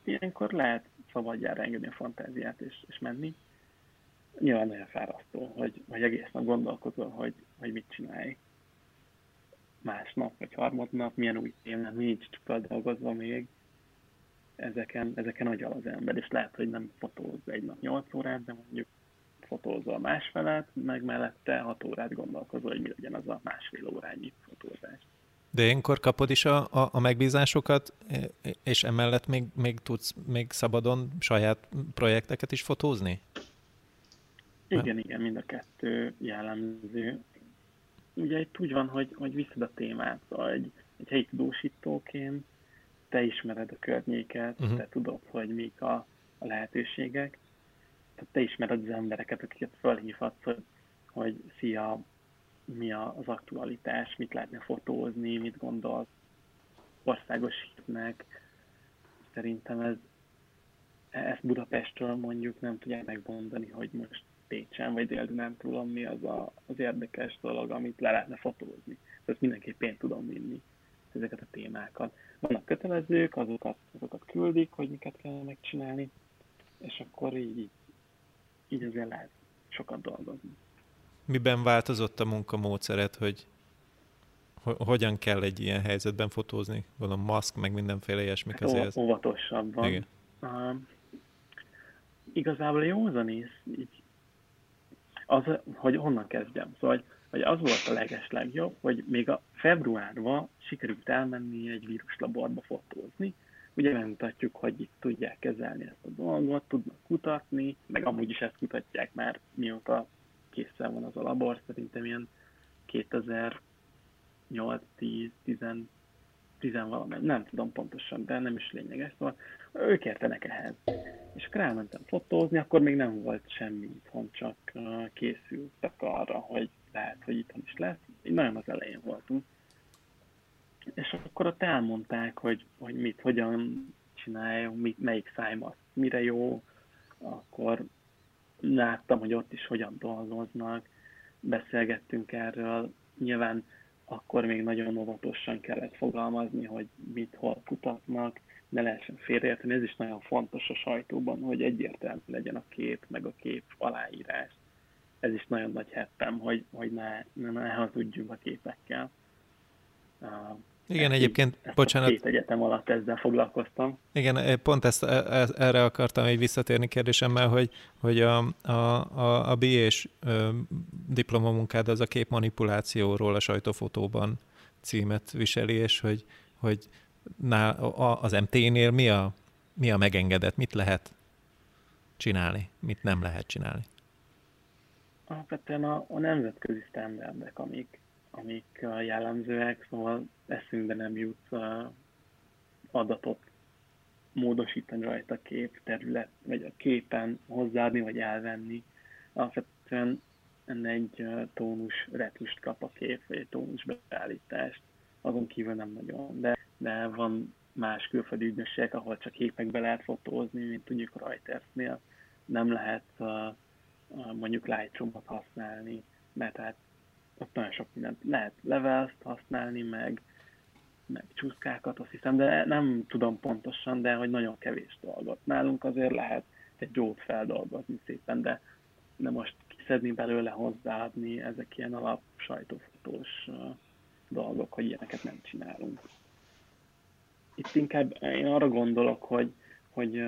ilyenkor lehet szabadjára engedni a fantáziát és, és menni. Nyilván nagyon fárasztó, hogy, hogy egész nap gondolkozol, hogy, hogy mit csinálj. Másnap vagy harmadnap, milyen új témát, nincs feldolgozva még. Ezeken, ezeken agyal az ember, és lehet, hogy nem fotóz egy nap 8 órát, de mondjuk fotózol másfelet, meg mellette 6 órát gondolkozol, hogy mi legyen az a másfél órányi fotózás. De ilyenkor kapod is a, a, a megbízásokat, és emellett még, még tudsz még szabadon saját projekteket is fotózni? Igen, igen, mind a kettő jellemző. Ugye itt úgy van, hogy, hogy viszed a témát, szóval egy, egy helyi tudósítóként te ismered a környéket, uh-huh. te tudod, hogy mik a, a lehetőségek, tehát te ismered az embereket, akiket felhívhatsz, hogy, hogy szia, mi az aktualitás, mit lehetne fotózni, mit gondol országos hitnek. Szerintem ez, ezt Budapestről mondjuk nem tudják megmondani, hogy most Pécsen vagy dél nem tudom mi az a, az érdekes dolog, amit le lehetne fotózni. Ezt mindenképp én tudom vinni, ezeket a témákat. Vannak kötelezők, azokat, azokat küldik, hogy miket kell megcsinálni, és akkor így, így azért lehet sokat dolgozni miben változott a munkamódszeret, hogy hogyan kell egy ilyen helyzetben fotózni? Gondolom maszk, meg mindenféle ilyesmik hát azért. Óvatosabban. Igen. Uh, igazából józanész, így az, hogy honnan kezdjem. Szóval, hogy az volt a leges legjobb, hogy még a februárban sikerült elmenni egy víruslaborba fotózni, ugye megmutatjuk, hogy itt tudják kezelni ezt a dolgot, tudnak kutatni, meg amúgy is ezt kutatják már mióta készen van az a labor, szerintem ilyen 2008, 10, 10, 10 valamely, nem tudom pontosan, de nem is lényeges, szóval ők értenek ehhez. És akkor elmentem fotózni, akkor még nem volt semmi itthon, csak készültek arra, hogy lehet, hogy itthon is lesz. Így nagyon az elején voltunk. És akkor ott elmondták, hogy, hogy mit, hogyan csináljunk, mit, melyik szájmaszt mire jó, akkor láttam, hogy ott is hogyan dolgoznak, beszélgettünk erről, nyilván akkor még nagyon óvatosan kellett fogalmazni, hogy mit, hol kutatnak, ne lehessen félreérteni. Ez is nagyon fontos a sajtóban, hogy egyértelmű legyen a kép, meg a kép aláírás. Ez is nagyon nagy heppem, hogy, hogy ne, ne, ne hazudjunk a képekkel. Igen, ezt egyébként, ezt bocsánat. Két egyetem alatt ezzel foglalkoztam. Igen, eh, pont ezt, e, e, erre akartam egy visszatérni kérdésemmel, hogy, hogy a, a, a, a BA-s diplomamunkád az a kép manipulációról a sajtófotóban címet viseli, és hogy, hogy ná, az MT-nél mi a, mi a megengedett, mit lehet csinálni, mit nem lehet csinálni? Alapvetően a, a nemzetközi sztenderdek, amik, amik jellemzőek, szóval eszünkbe nem jut adatot módosítani rajta a kép terület, vagy a képen hozzáadni, vagy elvenni. Alapvetően egy tónus retust kap a kép, vagy egy tónus beállítást. Azon kívül nem nagyon, de, de van más külföldi ügynökségek, ahol csak képekbe lehet fotózni, mint tudjuk Reutersnél. Nem lehet uh, uh, mondjuk Lightroom-ot használni, mert hát ott nagyon sok mindent lehet levels használni, meg, meg csúszkákat, azt hiszem, de nem tudom pontosan, de hogy nagyon kevés dolgot. Nálunk azért lehet egy jót feldolgozni szépen, de, de most kiszedni belőle, hozzáadni, ezek ilyen alap sajtófotós dolgok, hogy ilyeneket nem csinálunk. Itt inkább én arra gondolok, hogy, hogy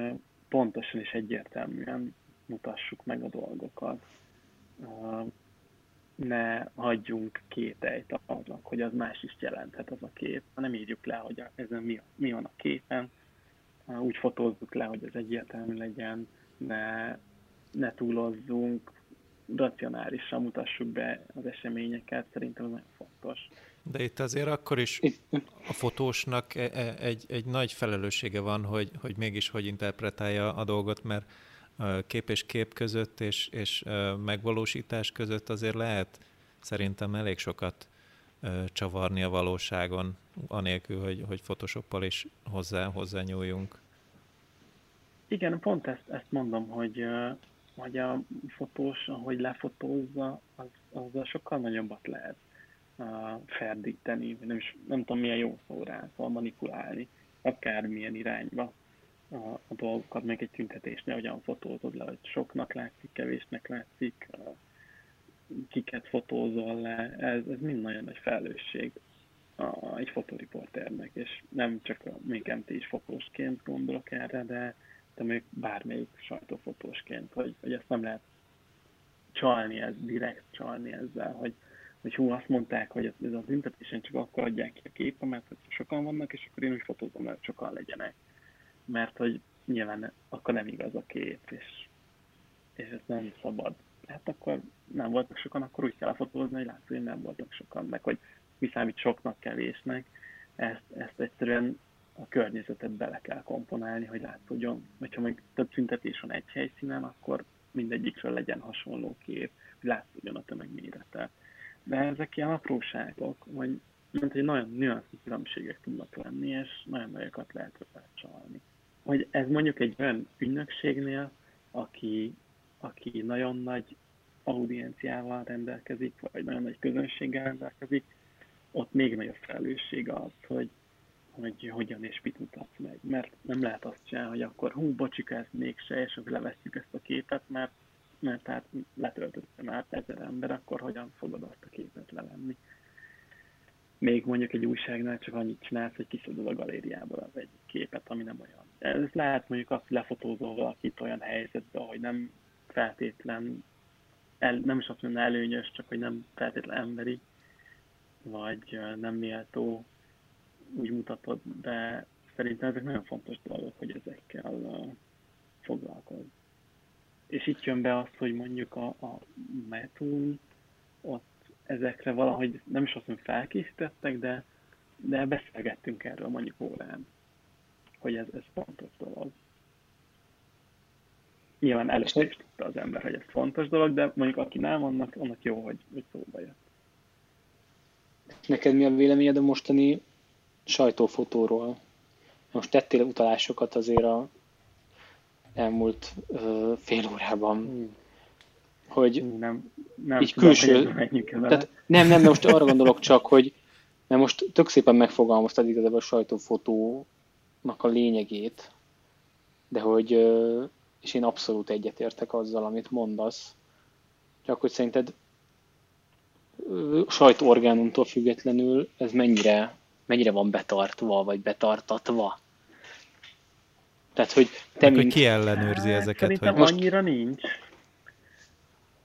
pontosan és egyértelműen mutassuk meg a dolgokat ne hagyjunk kételyt annak, hogy az más is jelenthet az a kép, nem írjuk le, hogy ezen mi, mi van a képen, úgy fotózzuk le, hogy ez egyértelmű legyen, ne, ne túlozzunk, racionálisan mutassuk be az eseményeket, szerintem ez nagyon fontos. De itt azért akkor is a fotósnak e, e, egy, egy nagy felelőssége van, hogy, hogy mégis hogy interpretálja a dolgot, mert kép és kép között és, és megvalósítás között azért lehet szerintem elég sokat csavarni a valóságon, anélkül, hogy, hogy Photoshoppal is hozzá, hozzá nyúljunk. Igen, pont ezt, ezt mondom, hogy, hogy a fotós, ahogy lefotózza, az, az sokkal nagyobbat lehet uh, ferdíteni, nem, is, nem tudom milyen jó szó rá, szóval manipulálni, akármilyen irányba a, a dolgokat, meg egy tüntetésnél, hogyan fotózod le, hogy soknak látszik, kevésnek látszik, kiket fotózol le, ez, ez mind nagyon nagy felelősség a, egy fotoriporternek, és nem csak a, még is fotósként gondolok erre, de, de még bármelyik sajtófotósként, hogy, hogy ezt nem lehet csalni, ez direkt csalni ezzel, hogy, hogy hú, azt mondták, hogy ez a büntetésen csak akkor adják ki a képemet, hogy sokan vannak, és akkor én úgy fotózom, hogy sokan legyenek. Mert hogy nyilván akkor nem igaz a kép, és, és ez nem szabad. Hát akkor nem voltak sokan, akkor úgy kell fotózni, hogy látszik, hogy nem voltak sokan, meg hogy mi számít soknak, kevésnek, ezt, ezt egyszerűen a környezetet bele kell komponálni, hogy látszódjon, hogyha még több szüntetés van egy helyszínen, akkor mindegyikről legyen hasonló kép, hogy látszódjon a tömeg mérete. De ezek ilyen apróságok, vagy mint hogy nagyon nüansznyi különbségek tudnak lenni, és nagyon nagyokat lehet csalni. Hogy ez mondjuk egy olyan ügynökségnél, aki, aki nagyon nagy audienciával rendelkezik, vagy nagyon nagy közönséggel rendelkezik, ott még nagyobb felelősség az, hogy, hogy hogyan és mit mutatsz meg. Mert nem lehet azt csinálni, hogy akkor hú, bocsika, ez mégse, és akkor levesszük ezt a képet, mert, mert tehát letöltötte már ezer ember, akkor hogyan fogod azt a képet levenni. Még mondjuk egy újságnál csak annyit csinálsz, hogy kiszedod a galériából az egy képet, ami nem olyan. Ez lehet mondjuk azt, hogy lefotózol valakit olyan helyzetbe, hogy nem feltétlen, el, nem is azt mondom előnyös, csak hogy nem feltétlen emberi, vagy nem méltó úgy mutatod, de szerintem ezek nagyon fontos dolgok, hogy ezekkel foglalkozz. És itt jön be az, hogy mondjuk a, a metún ezekre valahogy nem is azt mondom felkészítettek, de, de beszélgettünk erről mondjuk órán, hogy ez, ez fontos dolog. Nyilván először is tudta az ember, hogy ez fontos dolog, de mondjuk aki nem, annak, annak jó, hogy, hogy szóba jött. Neked mi a véleményed a mostani sajtófotóról? Most tettél utalásokat azért a elmúlt uh, fél órában, hmm. Hogy nem, nem így tudom, külső... Tehát nem, nem, de most arra gondolok csak, hogy mert most tök szépen megfogalmaztad igazából a sajtófotónak a lényegét, de hogy, és én abszolút egyetértek azzal, amit mondasz, csak hogy szerinted sajtóorgánumtól függetlenül ez mennyire, mennyire van betartva, vagy betartatva? Tehát, hogy te Meg, mint... hogy ki ellenőrzi hát, ezeket? Szerintem hogy... annyira nincs.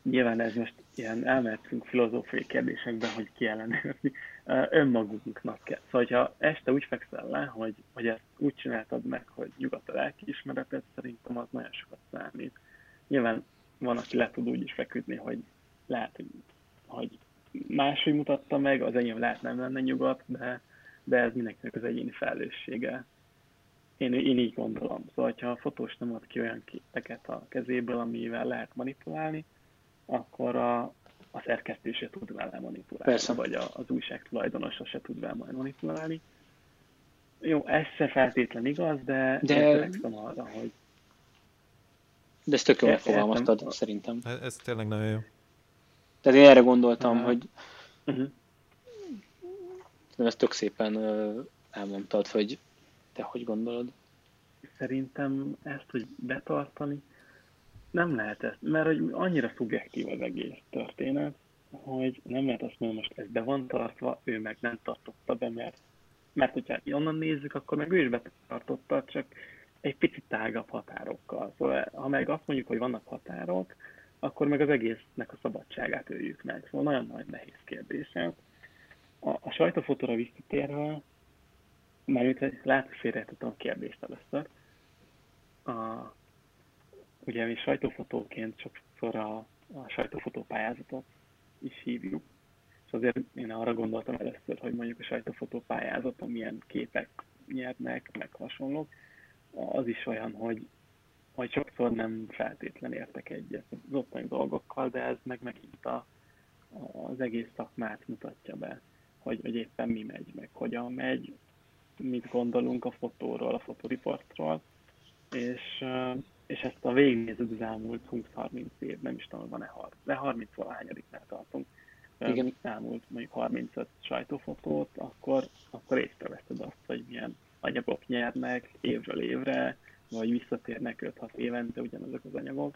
Nyilván ez most ilyen elmehetünk filozófiai kérdésekben, hogy ki ellenőrzi. Önmagunknak kell. Szóval, ha este úgy fekszel le, hogy, hogy ezt úgy csináltad meg, hogy nyugodt a lelkiismeretet, szerintem az nagyon sokat számít. Nyilván van, aki le tud úgy is feküdni, hogy lehet, hogy, hogy máshogy mutatta meg, az enyém lehet nem lenne nyugodt, de, de ez mindenkinek az egyéni felelőssége. Én, én így gondolom. Szóval, ha a fotós nem ad ki olyan képeket a kezéből, amivel lehet manipulálni, akkor a, a szerkesztő se tud vele manipulálni, Persze. vagy a, az újság tulajdonosa se tud vele manipulálni. Jó, ez se feltétlen igaz, de, de... arra, hogy de ezt tök jól megfogalmaztad, szerintem. Ez, ez tényleg nagyon jó. Tehát én erre gondoltam, uh-huh. hogy uh-huh. ezt tök szépen elmondtad, hogy te hogy gondolod. Szerintem ezt, hogy betartani, nem lehet ezt, mert hogy annyira szubjektív az egész történet, hogy nem lehet azt mondani, most ez be van tartva, ő meg nem tartotta be, mert, mert hogyha onnan nézzük, akkor meg ő is betartotta, csak egy picit tágabb határokkal. Szóval ha meg azt mondjuk, hogy vannak határok, akkor meg az egésznek a szabadságát öljük meg. Szóval nagyon nagy nehéz kérdés. A, a sajtófotóra visszatérve, mert itt lehet, hogy félreértettem a kérdést először. A, ugye mi sajtófotóként sokszor a, a sajtófotó pályázatot is hívjuk, és azért én arra gondoltam először, hogy mondjuk a sajtófotó pályázaton milyen képek nyernek, meg hasonlók, az is olyan, hogy hogy sokszor nem feltétlen értek egyet az ottani dolgokkal, de ez meg megint a, az egész szakmát mutatja be, hogy, hogy éppen mi megy, meg hogyan megy, mit gondolunk a fotóról, a fotoriportról. és, és ezt a végignézed az elmúlt 20-30 év, nem is tudom, van-e 30, de 30 valahányadiknál tartunk. Igen. elmúlt mondjuk 35 sajtófotót, akkor, akkor észreveszed azt, hogy milyen anyagok nyernek évről évre, vagy visszatérnek 5-6 évente ugyanazok az anyagok.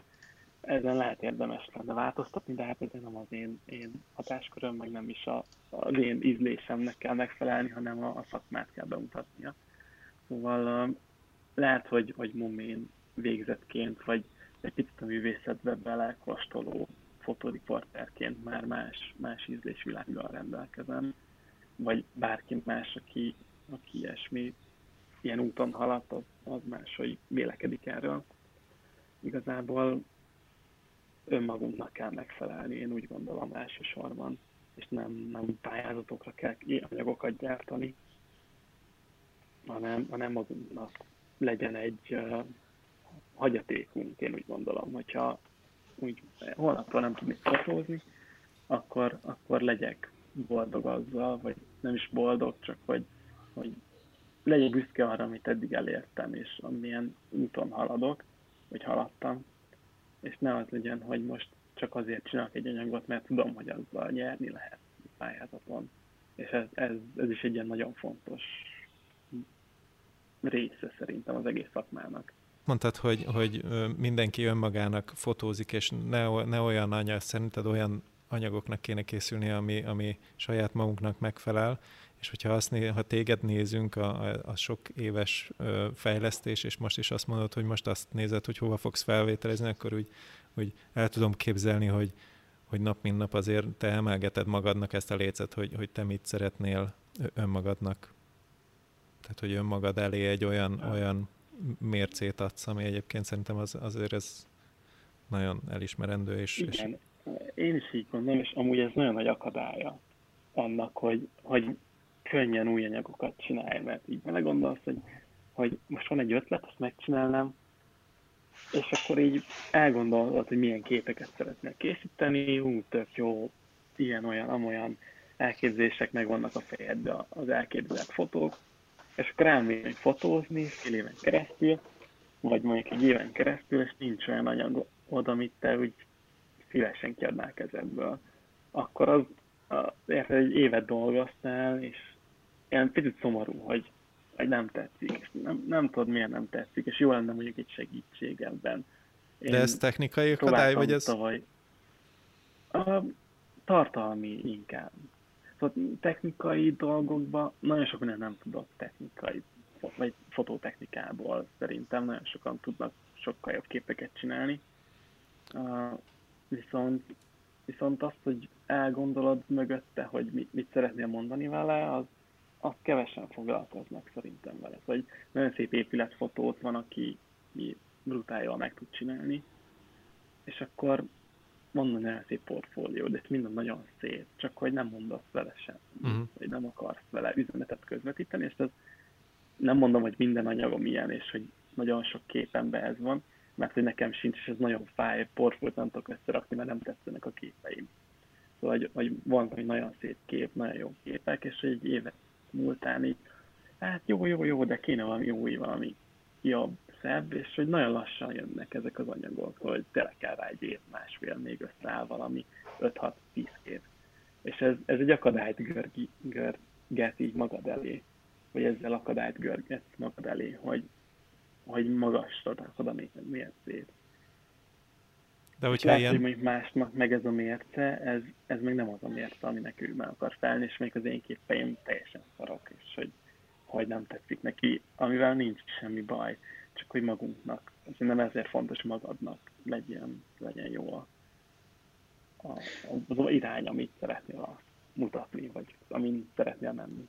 Ezen lehet érdemes lenne változtatni, de hát ez nem az én, én hatásköröm, meg nem is a, az én ízlésemnek kell megfelelni, hanem a, a szakmát kell bemutatnia. Szóval lehet, hogy, hogy momén végzetként, vagy egy picit a művészetbe belekostoló fotóriporterként már más, más ízlésvilággal rendelkezem, vagy bárki más, aki, aki ilyesmi, ilyen úton haladt, az, az máshogy vélekedik erről. Igazából önmagunknak kell megfelelni, én úgy gondolom elsősorban, és nem, nem pályázatokra kell anyagokat gyártani, hanem, hanem magunknak legyen egy hagyatékunk, én úgy gondolom, hogyha úgy holnaptól nem tudnék fotózni, akkor, akkor legyek boldog azzal, vagy nem is boldog, csak hogy, hogy legyek büszke arra, amit eddig elértem, és amilyen úton haladok, vagy haladtam, és ne az legyen, hogy most csak azért csinálok egy anyagot, mert tudom, hogy azzal nyerni lehet pályázaton. És ez, ez, ez is egy ilyen nagyon fontos része szerintem az egész szakmának. Mondtad, hogy, hogy mindenki önmagának fotózik, és ne, ne olyan anyag, szerinted olyan anyagoknak kéne készülni, ami, ami saját magunknak megfelel, és hogyha azt né, ha téged nézünk, a, a, a sok éves ö, fejlesztés, és most is azt mondod, hogy most azt nézed, hogy hova fogsz felvételezni, akkor úgy, úgy el tudom képzelni, hogy, hogy nap mint nap azért te emelgeted magadnak ezt a lécet, hogy, hogy te mit szeretnél önmagadnak. Tehát, hogy önmagad elé egy olyan, olyan mércét adsz, ami egyébként szerintem az, azért ez nagyon elismerendő. És, Igen, és... én is így gondolom, és amúgy ez nagyon nagy akadálya annak, hogy, hogy könnyen új anyagokat csinálj, mert így vele gondolsz, hogy, hogy most van egy ötlet, azt megcsinálnám, és akkor így elgondolod, hogy milyen képeket szeretnél készíteni, ú, tök jó, ilyen, olyan, amolyan elképzések megvannak a fejedben az elképzelt fotók, és akkor elmész fotózni fél éven keresztül, vagy mondjuk egy éven keresztül, és nincs olyan anyag oda, amit te úgy szívesen kiadnál kezedből. Akkor az, az érted, egy évet dolgoztál, és ilyen picit szomorú, hogy, hogy nem tetszik, és nem, nem tudod miért nem tetszik, és jó lenne mondjuk egy segítség ebben. Én De ez technikai akadály, vagy ez? Tavaly, a tartalmi inkább. Szóval technikai dolgokban nagyon sok minden nem tudok technikai, vagy fototechnikából szerintem nagyon sokan tudnak sokkal jobb képeket csinálni. Uh, viszont, viszont azt, hogy elgondolod mögötte, hogy mit, mit szeretnél mondani vele, az, azt kevesen foglalkoznak szerintem vele. Szóval egy nagyon szép épületfotót van, aki brutál jól meg tud csinálni, és akkor van nagyon szép portfólió, de ez minden nagyon szép, csak hogy nem mondasz vele sem, uh-huh. vagy nem akarsz vele üzenetet közvetíteni, és ez nem mondom, hogy minden anyagom ilyen, és hogy nagyon sok képemben ez van, mert hogy nekem sincs, és ez nagyon fáj, portfóliót nem tudok összerakni, mert nem tetszenek a képeim. Szóval, hogy, hogy van, hogy nagyon szép kép, nagyon jó képek, és egy évet múltán így, hát jó, jó, jó, de kéne valami új, valami jobb, szebb, és hogy nagyon lassan jönnek ezek az anyagok, hogy tele kell rá egy év, másfél, még összeáll valami 5-6-10 év. És ez, ez egy akadályt görgi, görget így magad elé, vagy ezzel akadályt görgetsz magad elé, hogy, hogy magasra rakod a mércét. De hogyha Lehet, ilyen... hogy mondjuk másnak meg ez a mérce, ez, ez még nem az a mérce, aminek ő meg akar felni, és még az én képeim teljesen szarok, és hogy, hogy nem tetszik neki, amivel nincs semmi baj csak hogy magunknak. nem ezért fontos magadnak legyen, legyen jó a, a, az irány, amit szeretnél mutatni, vagy amin szeretnél menni.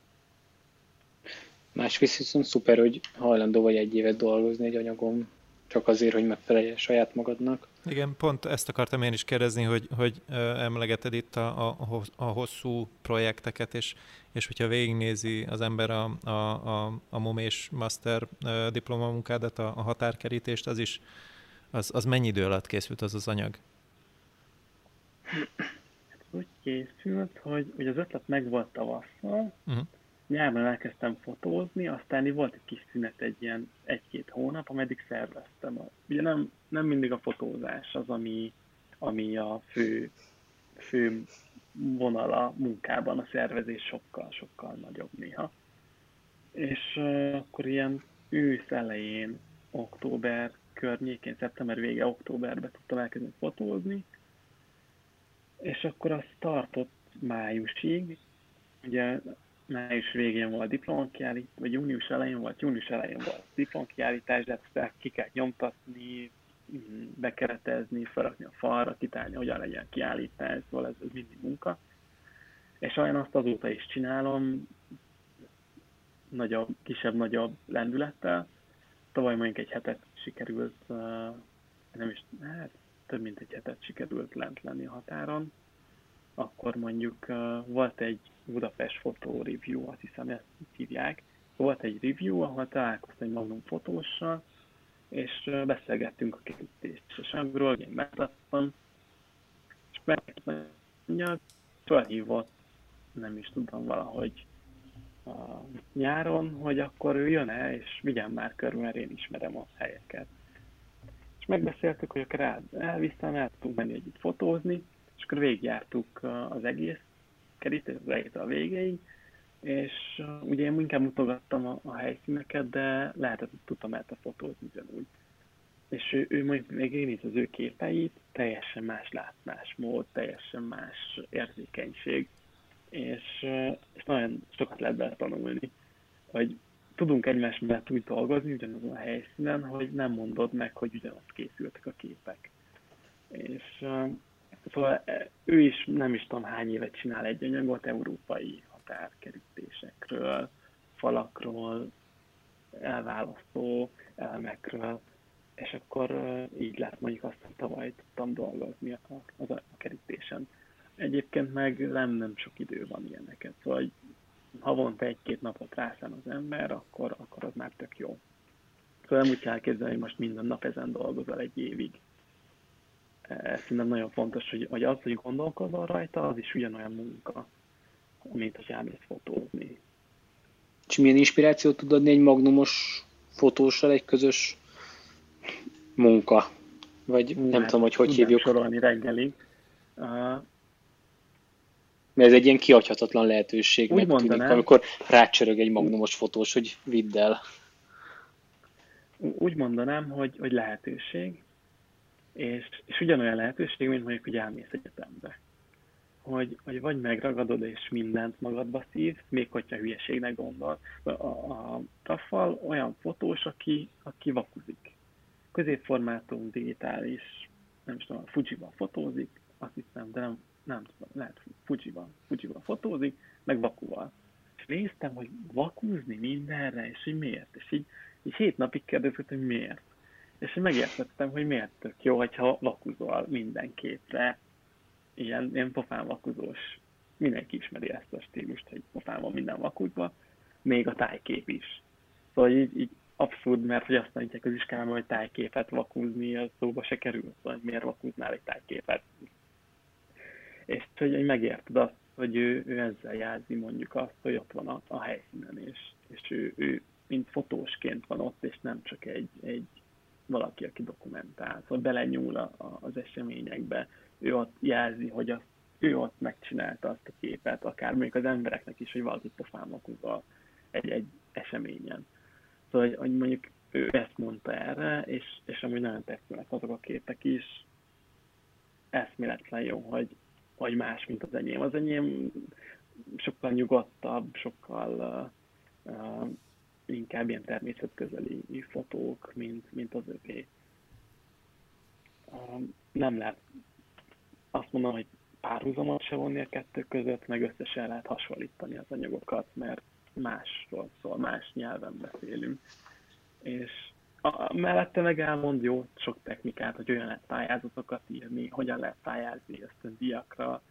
Másrészt viszont szuper, hogy hajlandó vagy egy évet dolgozni egy anyagon, csak azért, hogy megfelelje saját magadnak. Igen, pont ezt akartam én is kérdezni, hogy, hogy emlegeted itt a, a, a hosszú projekteket, és, és hogyha végignézi az ember a, a, a, a MOM és Master diplomamunkádat, a, a határkerítést, az is, az, az mennyi idő alatt készült az az anyag? Hát úgy készült, hogy, hogy az ötlet meg volt tavasszal, uh-huh. Nyárban elkezdtem fotózni, aztán volt egy kis szünet, egy ilyen egy-két hónap, ameddig szerveztem. Ugye nem, nem mindig a fotózás az, ami, ami a fő, fő vonala munkában, a szervezés sokkal-sokkal nagyobb néha. És uh, akkor ilyen ősz elején, október környékén, szeptember vége, októberben tudtam elkezdeni fotózni, és akkor az tartott májusig, ugye május végén volt diplomakiállítás, vagy június elején volt, június elején volt diplomakiállítás, de ezt ki kell nyomtatni, bekeretezni, felrakni a falra, kitálni, hogyan legyen kiállítás, szóval ez, ez mindig munka. És olyan azt azóta is csinálom, nagyobb, kisebb-nagyobb lendülettel. Tavaly mondjuk egy hetet sikerült, nem is, hát több mint egy hetet sikerült lent lenni a határon. Akkor mondjuk volt egy Budapest fotó review, azt hiszem ezt hívják. Volt egy review, ahol találkoztam egy Magnum fotóssal, és beszélgettünk a kerítésekről, én meglattam, és megmondja, felhívott, nem is tudom, valahogy a nyáron, hogy akkor ő jön-e, és vigyen már körül, mert én ismerem a helyeket. És megbeszéltük, hogy akkor elviszem, el tudunk menni együtt fotózni, és akkor végigjártuk az egész kerítés, az a végéig, és ugye én inkább mutogattam a, a helyszíneket, de lehetett, hogy tudtam el a fotózni ugyanúgy. És ő, ő mondjuk még az ő képeit, teljesen más látásmód, teljesen más érzékenység, és, és nagyon sokat lehet bele tanulni, hogy tudunk egymás mellett úgy dolgozni ugyanazon a helyszínen, hogy nem mondod meg, hogy ugyanazt készültek a képek. És szóval ő is nem is tudom hány évet csinál egy anyagot európai határkerítésekről, falakról, elválasztó elemekről, és akkor így lett mondjuk azt, hogy tavaly tudtam dolgozni a, a, a kerítésen. Egyébként meg nem, nem sok idő van ilyeneket, szóval havonta egy-két napot rászán az ember, akkor, akkor az már tök jó. Szóval nem úgy kell elképzelni, hogy most minden nap ezen dolgozol egy évig. Ez szerintem nagyon fontos, hogy, hogy az, hogy gondolkozol rajta, az is ugyanolyan munka mint hogy elmész fotózni. És milyen inspirációt tud adni egy magnumos fotóssal egy közös munka? Vagy nem, nem tudom, hogy hogy hívjuk. sorolni reggelig. Uh, mert ez egy ilyen kiadhatatlan lehetőség, meg tűnik, amikor rácsörög egy magnumos fotós, hogy vidd el. Úgy mondanám, hogy, hogy lehetőség, és, és ugyanolyan lehetőség, mint mondjuk, hogy elmész egyetembe hogy, hogy vagy megragadod és mindent magadba szív, még hogyha hülyeségnek gondol. A, a Taffal olyan fotós, aki, aki vakuzik. Középformátum, digitális, nem is tudom, Fuji-ban fotózik, azt hiszem, de nem, nem tudom, lehet Fuji-ban, Fuji-ban fotózik, meg vakuval. És néztem, hogy vakúzni mindenre, és hogy miért. És így, így hét napig kérdezett, hogy miért. És én megértettem, hogy miért tök jó, hogyha vakuzol minden képre, ilyen, ilyen pofán vakuzós. Mindenki ismeri ezt a stílust, hogy pofán van minden vakuzva, még a tájkép is. Szóval így, így abszurd, mert hogy azt mondják az iskában, hogy tájképet vakúzni, az szóba se kerül, szóval hogy miért vakúznál egy tájképet. És hogy megérted azt, hogy ő, ő ezzel jelzi mondjuk azt, hogy ott van a, a helyszínen, és, és ő, ő mint fotósként van ott, és nem csak egy, egy valaki, aki dokumentál, szóval belenyúl a, a, az eseményekbe, ő ott jelzi, hogy azt, ő ott megcsinálta azt a képet, akár mondjuk az embereknek is, hogy valaki pofán egy, egy eseményen. Szóval, hogy mondjuk ő ezt mondta erre, és, és amúgy nagyon tetszenek azok a képek is, eszméletlen jó, hogy, hogy más, mint az enyém. Az enyém sokkal nyugodtabb, sokkal uh, uh, inkább ilyen természetközeli fotók, mint, mint az övé. Uh, nem lehet azt mondom, hogy párhuzamot se vonni a kettő között, meg összesen lehet hasonlítani az anyagokat, mert másról szól, más nyelven beszélünk. És a, mellette meg elmond jó sok technikát, hogy olyan lehet pályázatokat írni, hogyan lehet pályázni diakra,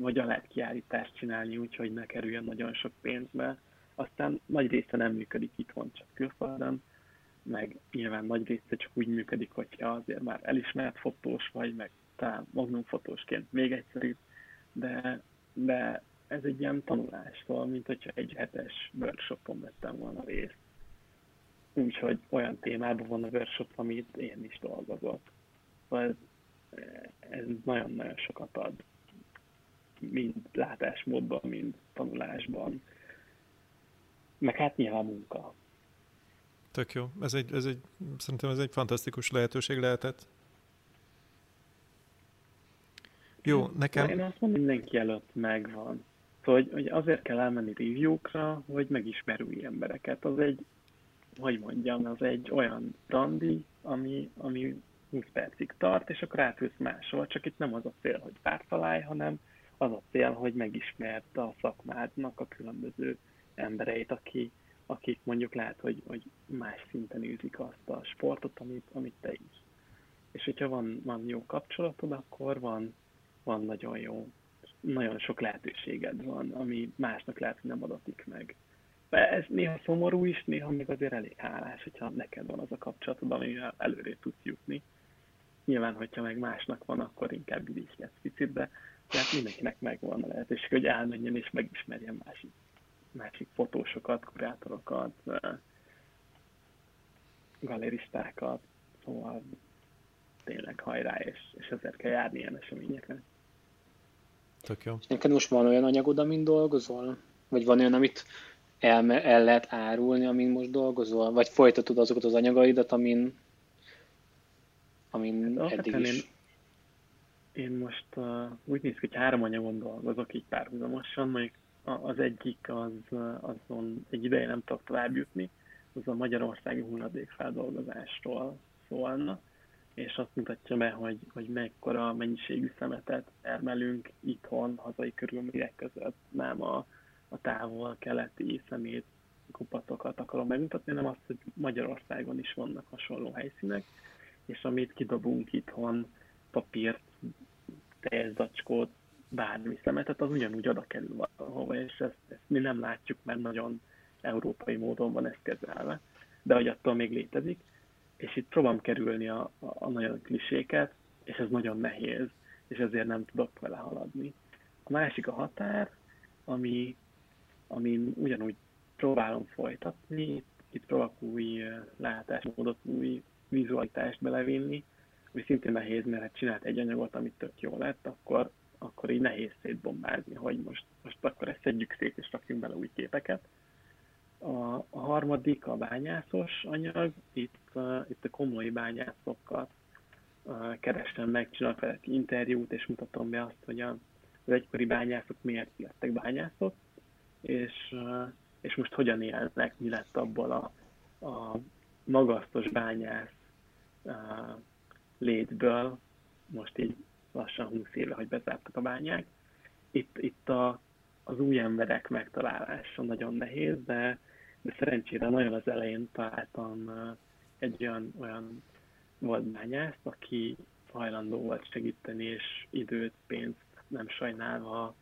hogyan lehet kiállítást csinálni úgy, hogy ne kerüljön nagyon sok pénzbe. Aztán nagy része nem működik itthon, csak külföldön, meg nyilván nagy része csak úgy működik, hogyha azért már elismert fotós vagy, meg talán Magnum fotósként még egyszerűbb, de, de ez egy ilyen tanulástól, mint hogyha egy hetes workshopon vettem volna részt. Úgyhogy olyan témában van a workshop, amit én is dolgozok. Szóval ez, ez nagyon-nagyon sokat ad, mind látásmódban, mind tanulásban. Meg hát nyilván munka. Tök jó. Ez egy, ez egy, szerintem ez egy fantasztikus lehetőség lehetett. Jó, nekem... Én azt mondom, mindenki előtt megvan. Szóval, hogy, hogy azért kell elmenni review-kra, hogy megismer új embereket. Az egy, hogy mondjam, az egy olyan randi, ami, ami 20 percig tart, és akkor átülsz máshol. Csak itt nem az a cél, hogy párt találj, hanem az a cél, hogy megismerd a szakmádnak a különböző embereit, aki, akik mondjuk lehet, hogy, hogy más szinten űzik azt a sportot, amit, amit te is. És hogyha van, van jó kapcsolatod, akkor van, van nagyon jó, nagyon sok lehetőséged van, ami másnak lehet, hogy nem adatik meg. De ez néha szomorú is, néha még azért elég hálás, hogyha neked van az a kapcsolatod, amivel előre tudsz jutni. Nyilván, hogyha meg másnak van, akkor inkább irigykedsz picit, de tehát mindenkinek megvan a lehetőség, hogy elmenjen és megismerjen másik, másik fotósokat, kurátorokat, galeristákat, szóval tényleg hajrá, és, és ezért kell járni ilyen eseményekre. Tök jó. És neked most van olyan anyagod, amin dolgozol? Vagy van olyan, amit el, el lehet árulni, amin most dolgozol? Vagy folytatod azokat az anyagaidat, amin, amin hát, eddig is? Én, én most uh, úgy néz ki, hogy három anyagon dolgozok így párhuzamosan, mondjuk az egyik az, azon egy ideje nem tudok tovább jutni, az a magyarországi hulladékfeldolgozásról szólna és azt mutatja be, hogy, hogy mekkora mennyiségű szemetet termelünk itthon, hazai körülmények között. Nem a, a távol-keleti szemét kupatokat akarom megmutatni, hanem azt, hogy Magyarországon is vannak hasonló helyszínek, és amit kidobunk itthon, papírt, teljes zacskót, bármi szemetet, az ugyanúgy oda kerül valahova, és ezt, ezt mi nem látjuk, mert nagyon európai módon van ez kezelve, de hogy attól még létezik és itt próbálom kerülni a, a, a nagyon kliséket, és ez nagyon nehéz, és ezért nem tudok vele haladni. A másik a határ, ami, amin ugyanúgy próbálom folytatni, itt próbálok új látásmódot, új vizualitást belevinni, ami szintén nehéz, mert hát csinált egy anyagot, amit tök jó lett, akkor, akkor így nehéz szétbombázni, hogy most, most akkor ezt szedjük szét és rakjunk bele új képeket. A, a harmadik a bányászos anyag, itt, uh, itt a komoly bányászokat uh, kerestem meg, csinálok velük interjút, és mutatom be azt, hogy a, az egykori bányászok miért lettek bányászok, és, uh, és most hogyan élnek, mi lett abból a, a magasztos bányász uh, létből, most így lassan 20 éve, hogy bezártak a bányák. Itt, itt a, az új emberek megtalálása nagyon nehéz, de de szerencsére nagyon az elején találtam egy olyan, olyan vadmányászt, aki hajlandó volt segíteni, és időt, pénzt nem sajnálva